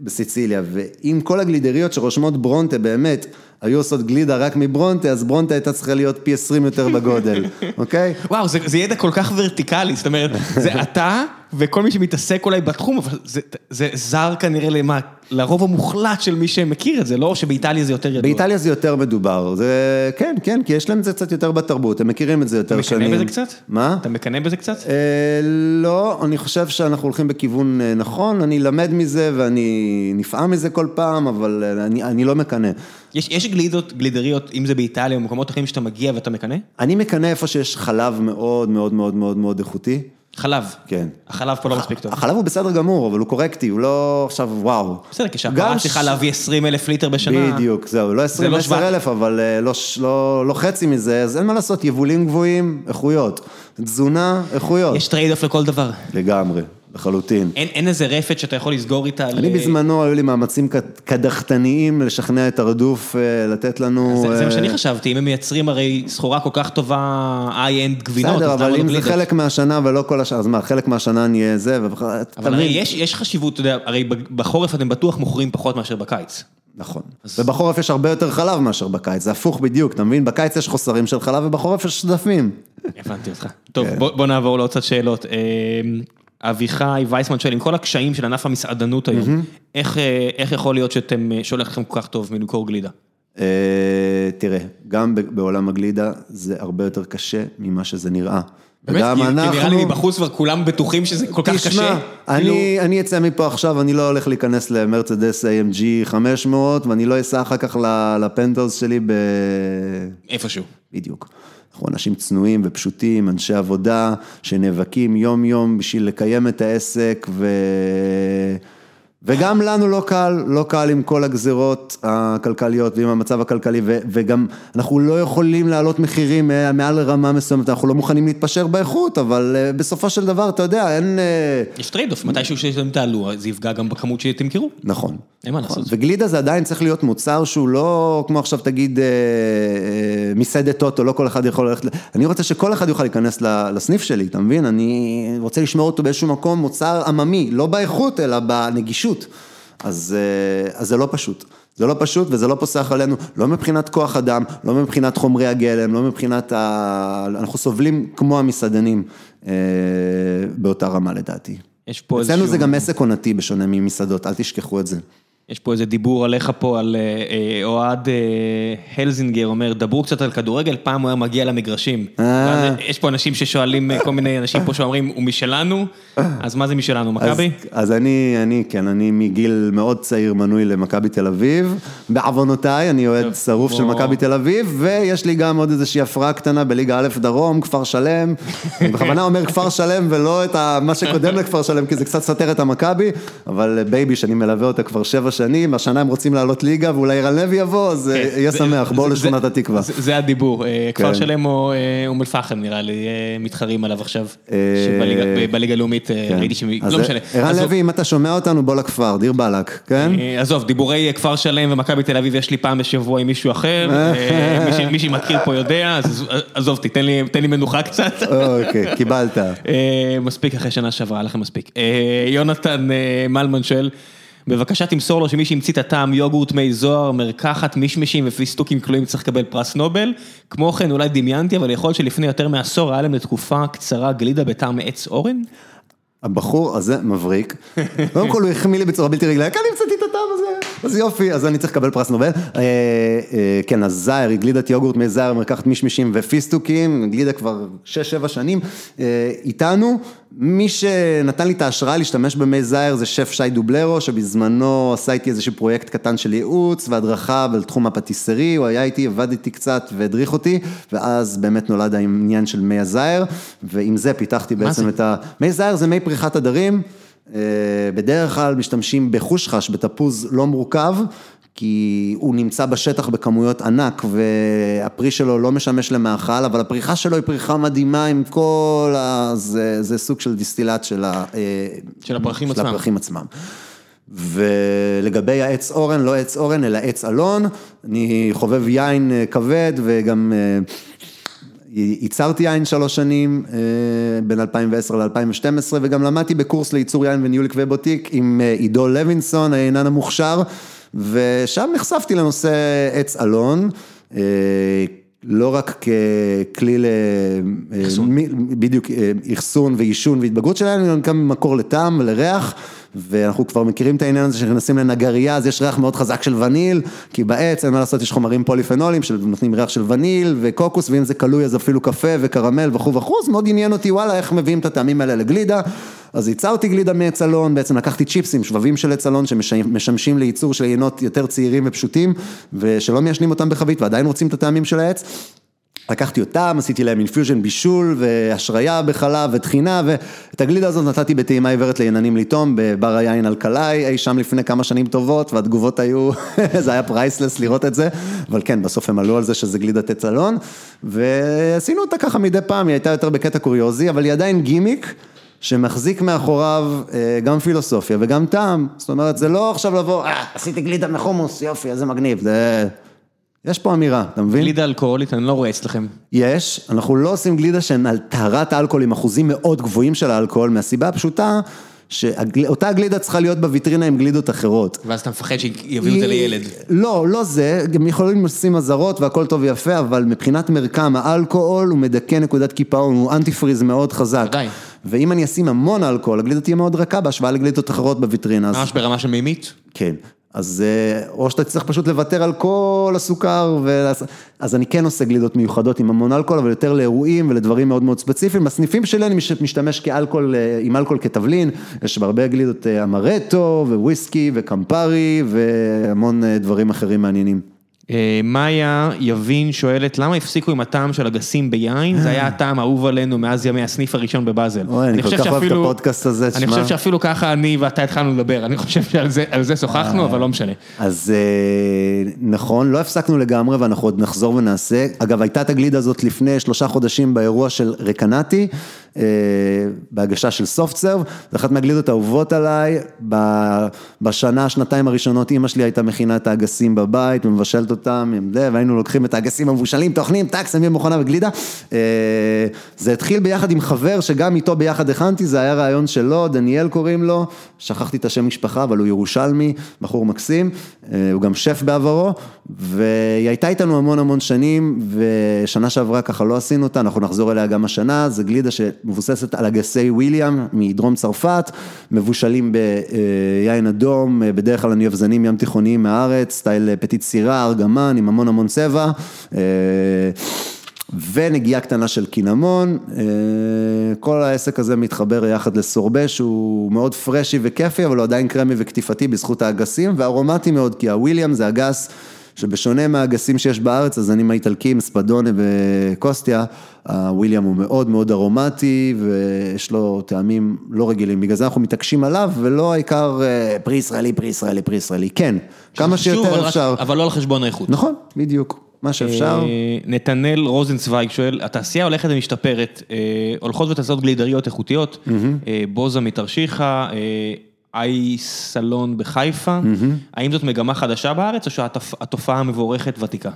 בסיציליה, ואם כל הגלידריות שרושמות ברונטה באמת היו עושות גלידה רק מברונטה, אז ברונטה הייתה צריכה להיות פי 20 יותר בגודל, אוקיי? וואו, זה, זה ידע כל כך ורטיקלי, זאת אומרת, זה אתה וכל מי שמתעסק אולי בתחום, אבל זה, זה זר כנראה למה, לרוב המוחלט של מי שמכיר את זה, לא שבאיטליה זה יותר ידוע. באיטליה זה יותר מדובר, זה כן, כן, כי יש להם את זה קצת יותר בתרבות, הם מכירים את זה יותר אתה שנים. מקנא בזה קצת? מה? אתה מקנא בזה קצת? אה, לא, אני חושב שאנחנו הולכים בכיוון אה, נכון, אני למד מזה ואני נפעם מזה כל פעם, אבל אה, אני, אני לא מקנא. יש, יש גלידות, גלידריות, אם זה באיטליה או במקומות אחרים שאתה מגיע ואתה מקנא? אני מקנא איפה שיש חלב מאוד מאוד מאוד מאוד מאוד איכותי. חלב. כן. החלב פה לא מספיק טוב. החלב הוא בסדר גמור, אבל הוא קורקטי, הוא לא עכשיו וואו. בסדר, כשהפרה צריכה להביא 20 אלף ליטר בשנה. בדיוק, זהו, לא 20 לא 10 שבע- אלף, אבל אה, לא, לא, לא חצי מזה, אז אין מה לעשות, יבולים גבוהים, איכויות. תזונה, איכויות. יש trade-off לכל דבר. לגמרי, לחלוטין. אין, אין איזה רפת שאתה יכול לסגור איתה על... אני בזמנו, היו לי מאמצים קד- קדחתניים לשכנע את הרדוף, אה, לתת לנו... זה, זה מה שאני אה, חשבתי, אם הם מייצרים הרי סחורה כל כך טובה, איי-אנד גבינות, בסדר, אז אבל לא אם זה? חלק מהשנה ולא כל השנה, אז מה, חלק מהשנה נהיה זה, ובכלל, אבל הרי מבין? יש, יש חשיבות, אתה יודע, הרי בחורף אתם בטוח מוכרים פחות מאשר בקיץ. נכון. ובחורף יש הרבה יותר חלב מאשר בקיץ, זה הפוך בדיוק, אתה מבין? בקיץ יש חוסרים של חלב ובחורף יש עודפים. הבנתי אותך. טוב, כן. בוא, בוא נעבור לעוד קצת שאלות. אביחי וייסמן שואל, עם כל הקשיים של ענף המסעדנות היום, איך, אה, איך יכול להיות שאתם, אה, שהולך לכם כל כך טוב מלמכור גלידה? אה, תראה, גם ב- בעולם הגלידה זה הרבה יותר קשה ממה שזה נראה. באמת? כי, כי נראה לי אנחנו- מבחוץ כבר כולם בטוחים שזה כל כך תשמע, קשה. אני, אני אצא מפה עכשיו, אני לא הולך להיכנס למרצדס AMG 500, ואני לא אסע אחר כך ל- לפנטוס שלי ב... איפשהו. בדיוק. אנחנו אנשים צנועים ופשוטים, אנשי עבודה, שנאבקים יום-יום בשביל לקיים את העסק, ו... וגם לנו לא קל, לא קל עם כל הגזרות הכלכליות ועם המצב הכלכלי. וגם אנחנו לא יכולים להעלות מחירים אה, מעל רמה מסוימת, אנחנו לא מוכנים להתפשר באיכות, אבל אה, בסופו של דבר, אתה יודע, אין... אה, יש trade-off, מתישהו שאתם תעלו, זה יפגע גם בכמות שתמכרו. נכון. אין מה לעשות. וגלידה זה עדיין צריך להיות מוצר שהוא לא כמו עכשיו תגיד מסעדת טוטו, לא כל אחד יכול ללכת, אני רוצה שכל אחד יוכל להיכנס לסניף שלי, אתה מבין? אני רוצה לשמור אותו באיזשהו מקום מוצר עממי, לא באיכות אלא בנגישות. אז, אה, אז זה לא פשוט. זה לא פשוט וזה לא פוסח עלינו, לא מבחינת כוח אדם, לא מבחינת חומרי הגלם, לא מבחינת ה... אנחנו סובלים כמו המסעדנים אה, באותה רמה לדעתי. יש פה אצלנו איזשהו... זה גם עסק עונתי בשונה ממסעדות, אל תשכחו את זה. יש פה איזה דיבור עליך פה, על אה, אה, אוהד אה, הלזינגר אומר, דברו קצת על כדורגל, פעם הוא היה מגיע למגרשים. יש פה אנשים ששואלים, כל מיני אנשים פה שאומרים, הוא משלנו, אז מה זה משלנו, מכבי? אז, אני, אני, כן, אני מגיל מאוד צעיר מנוי למכבי תל אביב, בעוונותיי, אני אוהד שרוף של. מכבי תל אביב, ויש לי גם עוד איזושהי הפרעה קטנה בליגה א' דרום, כפר שלם, אני בכוונה אומר כפר שלם ולא את מה שקודם לכפר שלם, כי זה קצת סותר את המכבי, אבל בייבי שאני מלווה אותה כבר שבע שנים, השנה הם רוצים לעלות ליגה ואולי ערן לוי יבוא, אז כן, יהיה זה- שמח, בואו לשכונת התקווה. זה- הדיבור, אה, כפר כן. שלם או אה, אום אל-פחם נראה לי, אה, מתחרים עליו עכשיו, אה, בליגה הלאומית אה, כן. ראיתי ש... לא משנה. עזוב, לוי, אם אתה שומע אותנו, בוא לכפר, דיר באלק, כן? אה, עזוב, דיבורי אה, כפר שלם ומכבי תל אביב יש לי פעם בשבוע עם מישהו אחר, אה, מי שמכיר פה יודע, אז עזוב, תן לי מנוחה קצת. אוקיי, קיבלת. אה, מספיק אחרי שנה שעברה, היה לכם מספיק. אה, יונתן אה, מלמן שואל, בבקשה תמסור לו שמי שהמציא את הטעם יוגורט מי זוהר, מרקחת, מישמישים ופיסטוקים כלואים צריך לקבל פרס נובל. כמו כן, אולי דמיינתי, אבל יכול להיות שלפני יותר מעשור היה להם לתקופה קצרה גלידה בטעם עץ אורן? הבחור הזה מבריק, קודם כל הוא החמיא לי בצורה בלתי רגילה, כאן המצאתי את הטעם הזה, אז יופי, אז אני צריך לקבל פרס נובל. אה, אה, כן, אז זהר, גלידת יוגורט מזהר, מרקחת מישמישים ופיסטוקים, גלידה כבר 6-7 שנים, אה, איתנו. מי שנתן לי את ההשראה להשתמש במי זהר זה שף שי דובלרו, שבזמנו עשה איתי איזשהו פרויקט קטן של ייעוץ והדרכה בתחום הפטיסרי, הוא היה איתי, עבד איתי קצת והדריך אותי, ואז באמת נולד העניין של מי הזהר, ועם זה פיתחתי בעצם זה? את ה... מי זהר זה מי פריחת הדרים, אה, בדרך כלל משתמשים בחושחש, בתפוז לא מורכב, כי הוא נמצא בשטח בכמויות ענק והפרי שלו לא משמש למאכל, אבל הפריחה שלו היא פריחה מדהימה עם כל ה... זה, זה סוג של דיסטילט של, ה... אה, של הפרחים של עצמם. הפרחים עצמם. ולגבי העץ אורן, לא עץ אורן אלא עץ אלון, אני חובב יין אה, כבד וגם אה, ייצרתי יין שלוש שנים, בין 2010 ל-2012, וגם למדתי בקורס לייצור יין וניהול עקבי בוטיק עם עידו לוינסון, היינן המוכשר, ושם נחשפתי לנושא עץ אלון. אה, לא רק ככלי, ל- אה, מ- בדיוק, אה, אחסון ועישון והתבגרות שלהם, אלא גם מקור לטעם ולריח, ואנחנו כבר מכירים את העניין הזה שנכנסים לנגרייה, אז יש ריח מאוד חזק של וניל, כי בעץ אין מה לעשות, יש חומרים פוליפנולים שנותנים ריח של וניל וקוקוס, ואם זה כלוי אז אפילו קפה וקרמל וכו' וכו', אז מאוד עניין אותי, וואלה, איך מביאים את הטעמים האלה לגלידה, אז ייצרתי גלידה מעץ אלון, בעצם לקחתי צ'יפסים, שבבים של עץ אלון שמשמשים לייצור של יינות יותר צעירים ופשוטים, ושלא מיישנים אותם בחבית ועדיין רוצים את הטעמים של העץ. לקחתי אותם, עשיתי להם infusion בישול והשריה בחלב וטחינה ואת הגלידה הזאת נתתי בטעימה עיוורת ליינן לטעום בבר היין אלקלעי אי שם לפני כמה שנים טובות והתגובות היו, זה היה priceless לראות את זה, אבל כן בסוף הם עלו על זה שזה גלידת עץ אלון ועשינו אותה ככה מדי פעם, היא הייתה יותר בקטע קוריוזי אבל היא עדיין גימיק. שמחזיק מאחוריו אה, גם פילוסופיה וגם טעם, זאת אומרת זה לא עכשיו לבוא, אה, עשיתי גלידה מחומוס, יופי, איזה מגניב, זה... יש פה אמירה, אתה מבין? גלידה אלכוהולית, אני לא רואה אצלכם. יש, אנחנו לא עושים גלידה שהן על טהרת האלכוהול עם אחוזים מאוד גבוהים של האלכוהול, מהסיבה הפשוטה שאותה גלידה צריכה להיות בוויטרינה עם גלידות אחרות. ואז אתה מפחד שיביאו את זה לילד. לא, לא זה, גם יכולים לשים אזהרות והכל טוב ויפה, אבל מבחינת מרקם, האלכוהול הוא מדכא נקודת קיפאון, הוא אנטי פריז מאוד חזק. ודאי. ואם אני אשים המון אלכוהול, הגלידה תהיה מאוד רכה בהשוואה לגלידות אחרות בוויטרינה. ממש ברמה של מימית. כן, אז אה, או שאתה צריך פשוט לוותר על כל הסוכר, ולעש... אז אני כן עושה גלידות מיוחדות עם המון אלכוהול, אבל יותר לאירועים ולדברים מאוד מאוד ספציפיים. בסניפים שלי אני מש- משתמש כאלכוהול, אה, עם אלכוהול כתבלין, יש בהרבה גלידות אה, אמרטו וויסקי וקמפרי והמון דברים אחרים מעניינים. אה, מאיה יבין שואלת, למה הפסיקו עם הטעם של אגסים ביין? זה היה הטעם האהוב עלינו מאז ימי הסניף הראשון בבאזל. אוי, אני כל כך אוהב את הפודקאסט הזה, אני תשמע. חושב שאפילו ככה אני ואתה התחלנו לדבר, אני חושב שעל זה- שוחחנו, אבל לא משנה. אז אה, נכון, לא הפסקנו לגמרי ואנחנו עוד נחזור ונעשה. אגב, הייתה את הגלידה הזאת לפני שלושה חודשים באירוע של רקנטי, אה, בהגשה של סופט סרב, זו אחת מהגלידות האהובות עליי. בשנה, שנתיים הראשונות אימא שלי הייתה מכינה את האגסים בבית, ומבשלת אותם והיינו לוקחים את האגסים המבושלים, טוחנים, טאק, שמים במכונה וגלידה. אה, זה התחיל ביחד עם חבר שגם איתו ביחד הכנתי, זה היה רעיון שלו, דניאל קוראים לו, שכחתי את השם משפחה, אבל הוא ירושלמי, בחור מקסים, אה, הוא גם שף בעברו, והיא הייתה איתנו המון המון שנים, ושנה שעברה ככה לא עשינו אותה, אנחנו נחזור אליה גם השנה, זה גלידה שמבוססת על אגסי וויליאם מדרום צרפת, מבושלים ביין אדום, אה, בדרך כלל אני אוהב זנים ים תיכוניים מהארץ, סטייל אה, פטיט סירה, ארגמן, עם המון המון צבע. אה, ונגיעה קטנה של קינמון, אה, כל העסק הזה מתחבר יחד לסורבה שהוא מאוד פרשי וכיפי, אבל הוא עדיין קרמי וקטיפתי בזכות האגסים, וארומטי מאוד, כי הוויליאם זה אגס שבשונה מהאגסים שיש בארץ, הזנים האיטלקיים, ספדונה וקוסטיה, הוויליאם הוא מאוד מאוד ארומטי, ויש לו טעמים לא רגילים, בגלל זה אנחנו מתעקשים עליו, ולא העיקר אה, פרי ישראלי, פרי ישראלי, פרי ישראלי, כן, כמה שיותר אבל רק- אפשר. אבל לא על חשבון האיכות. נכון, בדיוק, מה שאפשר. אה, נתנאל רוזנצוויג שואל, התעשייה הולכת ומשתפרת, אה, הולכות ותעשיות גלידריות איכותיות, אה, בוזה מתרשיחא, אה, איי סלון בחיפה, האם זאת מגמה חדשה בארץ או שהתופעה המבורכת ותיקה?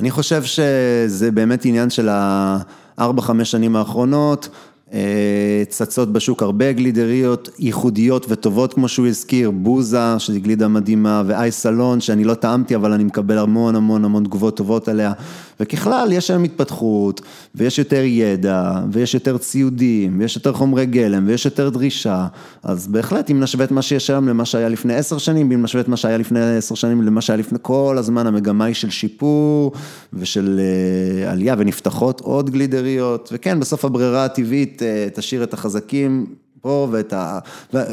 אני חושב שזה באמת עניין של הארבע-חמש שנים האחרונות, אה, צצות בשוק הרבה גלידריות ייחודיות וטובות כמו שהוא הזכיר, בוזה, שזו גלידה מדהימה, ואי סלון, שאני לא טעמתי אבל אני מקבל המון המון המון תגובות טובות עליה, וככלל יש היום התפתחות, ויש יותר ידע, ויש יותר ציודים, ויש יותר חומרי גלם, ויש יותר דרישה, אז בהחלט אם נשווה את מה שיש היום למה שהיה לפני עשר שנים, ואם נשווה את מה שהיה לפני עשר שנים למה שהיה לפני כל הזמן, המגמה היא של שיפור ושל אה, עלייה, ונפתחות עוד גלידריות, וכן, בסוף הברירה הטבעית אה, תשאיר את החזקים פה ואת ה...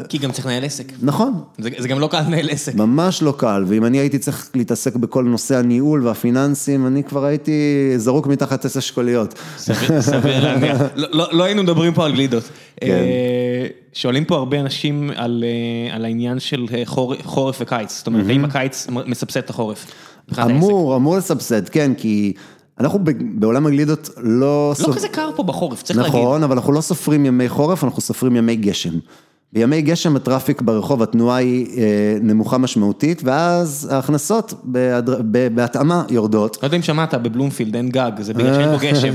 כי גם צריך לנהל עסק. נכון, זה, זה גם לא קל לנהל עסק. ממש לא קל, ואם אני הייתי צריך להתעסק בכל נושא הניהול והפיננסים, אני כבר הייתי זרוק מתחת עשר שקוליות. סביר סביר להניח. לא- לא לא היינו מדברים פה על גלידות. כן. אה, שואלים פה הרבה אנשים על אה, על העניין של אה, חור- חורף וקיץ. זאת אומרת, האם הקיץ מסבסד את החורף? אמור, אמור לסבסד, כן, כי אנחנו בעולם הגלידות לא... לא סופ- כזה קר פה בחורף, צריך להגיד. נכון, אבל אנחנו לא סופרים ימי חורף, אנחנו סופרים ימי גשם. בימי גשם ה traffic ברחוב, התנועה היא אה, נמוכה משמעותית, ואז ההכנסות בהתאמה יורדות. לא יודע אם שמעת, בבלומפילד אין גג, זה בגלל שאין בו גשם.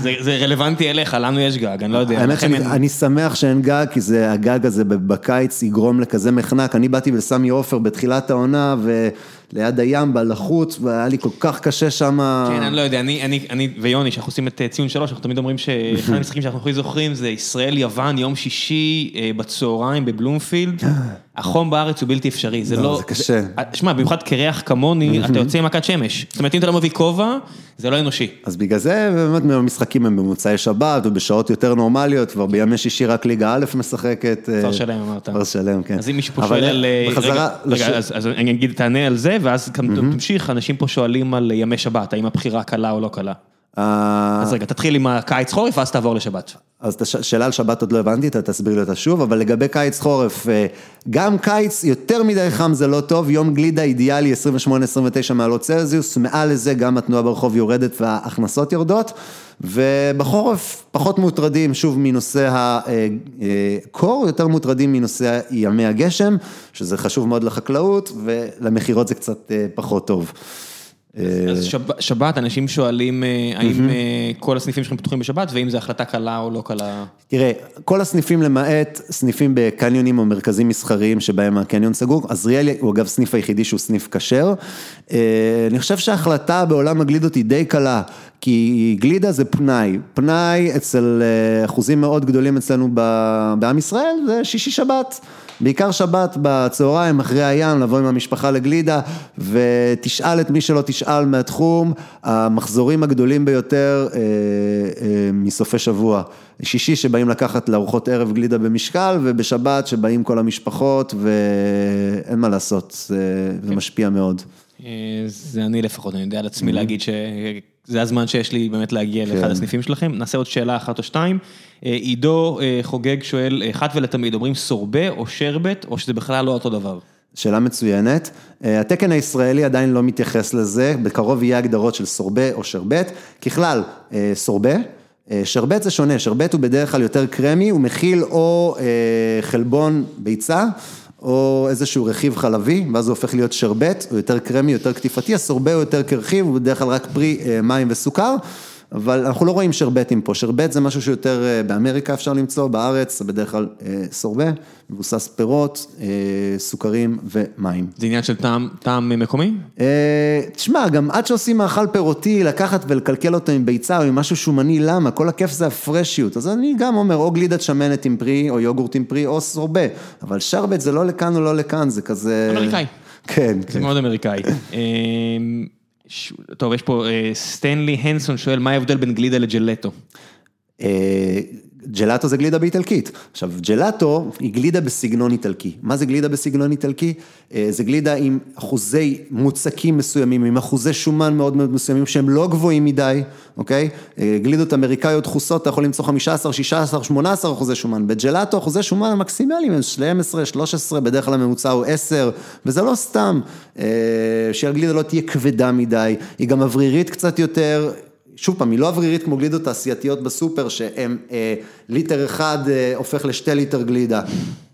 זה זה רלוונטי אליך, לנו יש גג, אני לא יודע. האמת שאני שמח שאין גג, כי זה, הגג הזה בקיץ יגרום לכזה מחנק. אני באתי לסמי עופר בתחילת העונה, וליד הים, בלחות, והיה לי כל כך קשה שם. כן, אני לא יודע, אני, אני, אני ויוני, שאנחנו עושים את אה, ציון שלוש, אנחנו תמיד אומרים שאחד המשחקים שאנחנו הכי זוכרים זה ישראל-יוון, יום שישי אה, בצהריים בבלומפילד. החום בארץ הוא בלתי אפשרי, זה לא, לא... זה קשה. שמע, במיוחד קרח כמוני, אתה יוצא עם מכת שמש. זאת אומרת, אם אתה לא מביא כובע, זה לא אנושי. אז בגלל זה באמת המשחקים הם במוצאי שבת ובשעות יותר נורמליות, כבר בימי שישי רק ליגה א' משחקת. כפר אה, שלם אמרת. כפר שלם, כן. אז אם מישהו פה שואל על... אה, בחזרה, רגע, אז אני אגיד, תענה על זה, ואז תמשיך, אנשים פה שואלים על ימי שבת, האם הבחירה קלה או לא קלה. אה, אז רגע, תתחיל עם הקיץ חורף, ואז תעבור לשבת. אז את הש- שאלה על שבת עוד לא הבנתי, אתה תסביר לי אותה שוב, אבל לגבי קיץ חורף, אה, גם קיץ יותר מדי חם זה לא טוב, יום גלידה אידיאלי 28-29 מעלות צלזיוס, מעל לזה גם התנועה ברחוב יורדת וההכנסות יורדות, ובחורף פחות מוטרדים שוב מנושא הקור, יותר מוטרדים מנושא ימי הגשם, שזה חשוב מאוד לחקלאות, ולמכירות זה קצת אה, פחות טוב. אז שב- שבת, אנשים שואלים אה, האם אה, כל הסניפים שלכם פתוחים בשבת, ואם זו החלטה קלה או לא קלה. תראה, כל הסניפים למעט סניפים בקניונים או מרכזים מסחריים שבהם הקניון סגור, עזריאלי הוא אגב סניף היחידי שהוא סניף כשר. אה, אני חושב שההחלטה בעולם הגלידות היא די קלה, כי גלידה זה פנאי, פנאי אצל אה, אחוזים מאוד גדולים אצלנו בעם ישראל זה שישי שבת. בעיקר שבת בצהריים, אחרי הים, לבוא עם המשפחה לגלידה, ותשאל את מי שלא תשאל מהתחום, המחזורים הגדולים ביותר אה, אה, מסופי שבוע. שישי שבאים לקחת לארוחות ערב גלידה במשקל, ובשבת שבאים כל המשפחות, ואין מה לעשות, זה, זה משפיע מאוד. אה, זה אני לפחות, אני יודע על עצמי להגיד שזה הזמן שיש לי באמת להגיע לאחד הסניפים שלכם. נעשה עוד שאלה אחת או שתיים. אה, עידו אה, חוגג שואל, אחת ולתמיד, אומרים סורבה או שרבט, או שזה בכלל לא אותו דבר? שאלה מצוינת. אה, התקן הישראלי עדיין לא מתייחס לזה, בקרוב יהיה הגדרות של סורבה או שרבט. ככלל, אה, סורבה, אה, שרבט זה שונה, שרבט הוא בדרך כלל יותר קרמי, הוא מכיל או אה, חלבון ביצה, או איזשהו רכיב חלבי, ואז הוא הופך להיות שרבט, הוא יותר קרמי, יותר קטיפתי, הסורבה הוא יותר קרחי, הוא בדרך כלל רק פרי אה, מים וסוכר. אבל אנחנו לא רואים שרבטים פה, שרבט זה משהו שיותר אה, באמריקה אפשר למצוא, בארץ זה בדרך כלל אה, סורבה, מבוסס פירות, אה, סוכרים ומים. זה עניין של טעם, טעם מקומי? אה, תשמע, גם עד שעושים מאכל פירותי, לקחת ולקלקל אותו עם ביצה או עם משהו שומני, למה? כל הכיף זה הפרשיות. אז אני גם אומר, או גלידת שמנת עם פרי, או יוגורט עם פרי, או סורבה. אבל שרבט זה לא לכאן או לא לכאן, זה כזה... אמריקאי. כן, זה כן. מאוד אמריקאי. אה, ש- טוב, יש פה אה, סטנלי הנסון שואל, מה ההבדל בין גלידה לג'לטו? ג'לאטו זה גלידה באיטלקית. עכשיו, ג'לאטו היא גלידה בסגנון איטלקי. מה זה גלידה בסגנון איטלקי? אה, זה גלידה עם אחוזי מוצקים מסוימים, עם אחוזי שומן מאוד מאוד מסוימים שהם לא גבוהים מדי, אוקיי? אה, גלידות אמריקאיות דחוסות, אתה יכול למצוא 15, 16, 18 אחוזי שומן. בג'לאטו אחוזי שומן המקסימליים הם 12, 13, בדרך כלל הממוצע הוא 10, וזה לא סתם, אה, שהגלידה לא תהיה כבדה מדי, היא גם אוורירית קצת יותר. שוב פעם, היא לא אוורירית כמו גלידות תעשייתיות בסופר, שהם אה, ליטר אחד אה, הופך לשתי ליטר גלידה.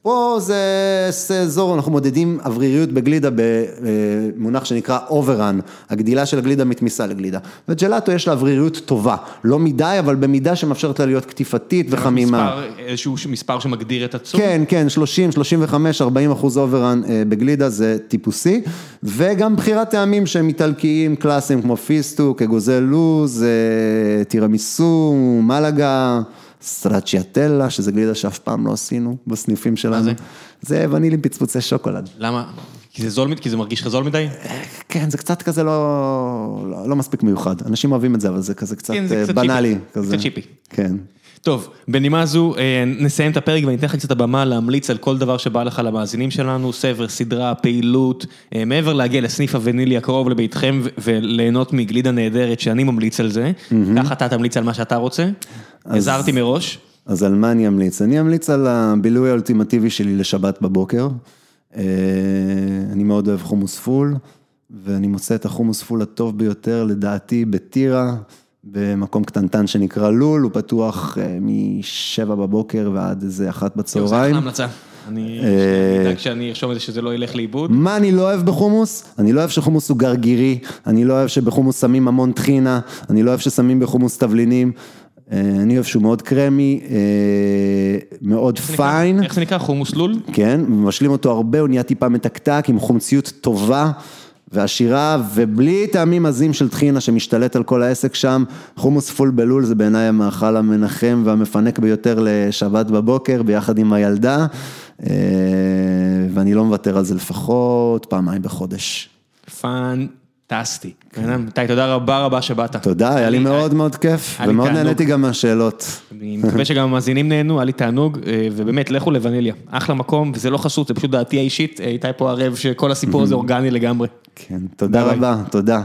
פה זה, אזור, אנחנו מודדים אווריריות בגלידה במונח שנקרא overrun, הגדילה של הגלידה מתמיסה לגלידה. וג'לאטו יש לה אווריריות טובה, לא מדי, אבל במידה שמאפשרת לה להיות קטיפתית וחמימה. איזשהו מספר שמגדיר את הצום? כן, כן, 30, 35, 40 אחוז overrun אה, בגלידה זה טיפוסי, וגם בחירת טעמים שהם איטלקיים קלאסיים כמו פיסטוק, אגוזי לוז, אה, טירמיסו, מלאגה. סטרצ'יאטלה, שזה גלידה שאף פעם לא עשינו בסניפים שלנו. מה זה? זה וניל עם פצפוצי שוקולד. למה? כי זה זול מדי? כי זה מרגיש לך זול מדי? כן, זה קצת כזה לא, לא, לא מספיק מיוחד. אנשים אוהבים את זה, אבל זה כזה קצת כן, זה קצת בנאלי. cheapy. כזה. קצת cheapy. כן. טוב, בנימה זו אה, נסיים את הפרק ואני אתן לך קצת הבמה להמליץ על כל דבר שבא לך למאזינים שלנו, ספר, סדרה, פעילות, אה, מעבר להגיע לסניף הוניליה הקרוב לביתכם וליהנות מגלידה נהדרת שאני ממליץ על זה, ככה אתה תמליץ על מה שאתה רוצה, הזהרתי מראש. אז על מה אני אמליץ? אני אמליץ על הבילוי האולטימטיבי שלי לשבת בבוקר. אה, אני מאוד אוהב חומוס פול, ואני מוצא את החומוס פול הטוב ביותר לדעתי בטירה, במקום קטנטן שנקרא לול, הוא פתוח אה, משבע בבוקר ועד איזה אחת זה בצהריים. אחלה המלצה. אני אה, אדאג שאני ארשום את זה שזה לא ילך לאיבוד. מה אני לא אוהב בחומוס? אני לא אוהב שחומוס הוא גרגירי, אני לא אוהב שבחומוס שמים המון טחינה, אני לא אוהב ששמים בחומוס תבלינים, אה, אני אוהב שהוא מאוד קרמי, אה, מאוד זה? פיין, איך זה נקרא? חומוס לול? כן, מבשלים אותו הרבה, הוא נהיה טיפה מתקתק, עם חומציות טובה ועשירה, ובלי טעמים עזים של טחינה שמשתלט על כל העסק שם, חומוס פול בלול זה בעיניי המאכל המנחם והמפנק ביותר לשבת בבוקר, ביחד עם הילדה, אה, ואני לא מוותר על זה לפחות פעמיים בחודש. פנטסטי. איתי, תודה רבה רבה שבאת. תודה, היה לי מאוד מאוד כיף, ומאוד. נהניתי גם מהשאלות. אני מקווה שגם המאזינים נהנו, היה לי תענוג, אה, ובאמת, לכו לווניליה. אחלה מקום, וזה לא חסות, זה פשוט דעתי האישית. אה, איתי פה ערב שכל הסיפור הזה אורגני לגמרי. כן, תודה. רבה, תודה.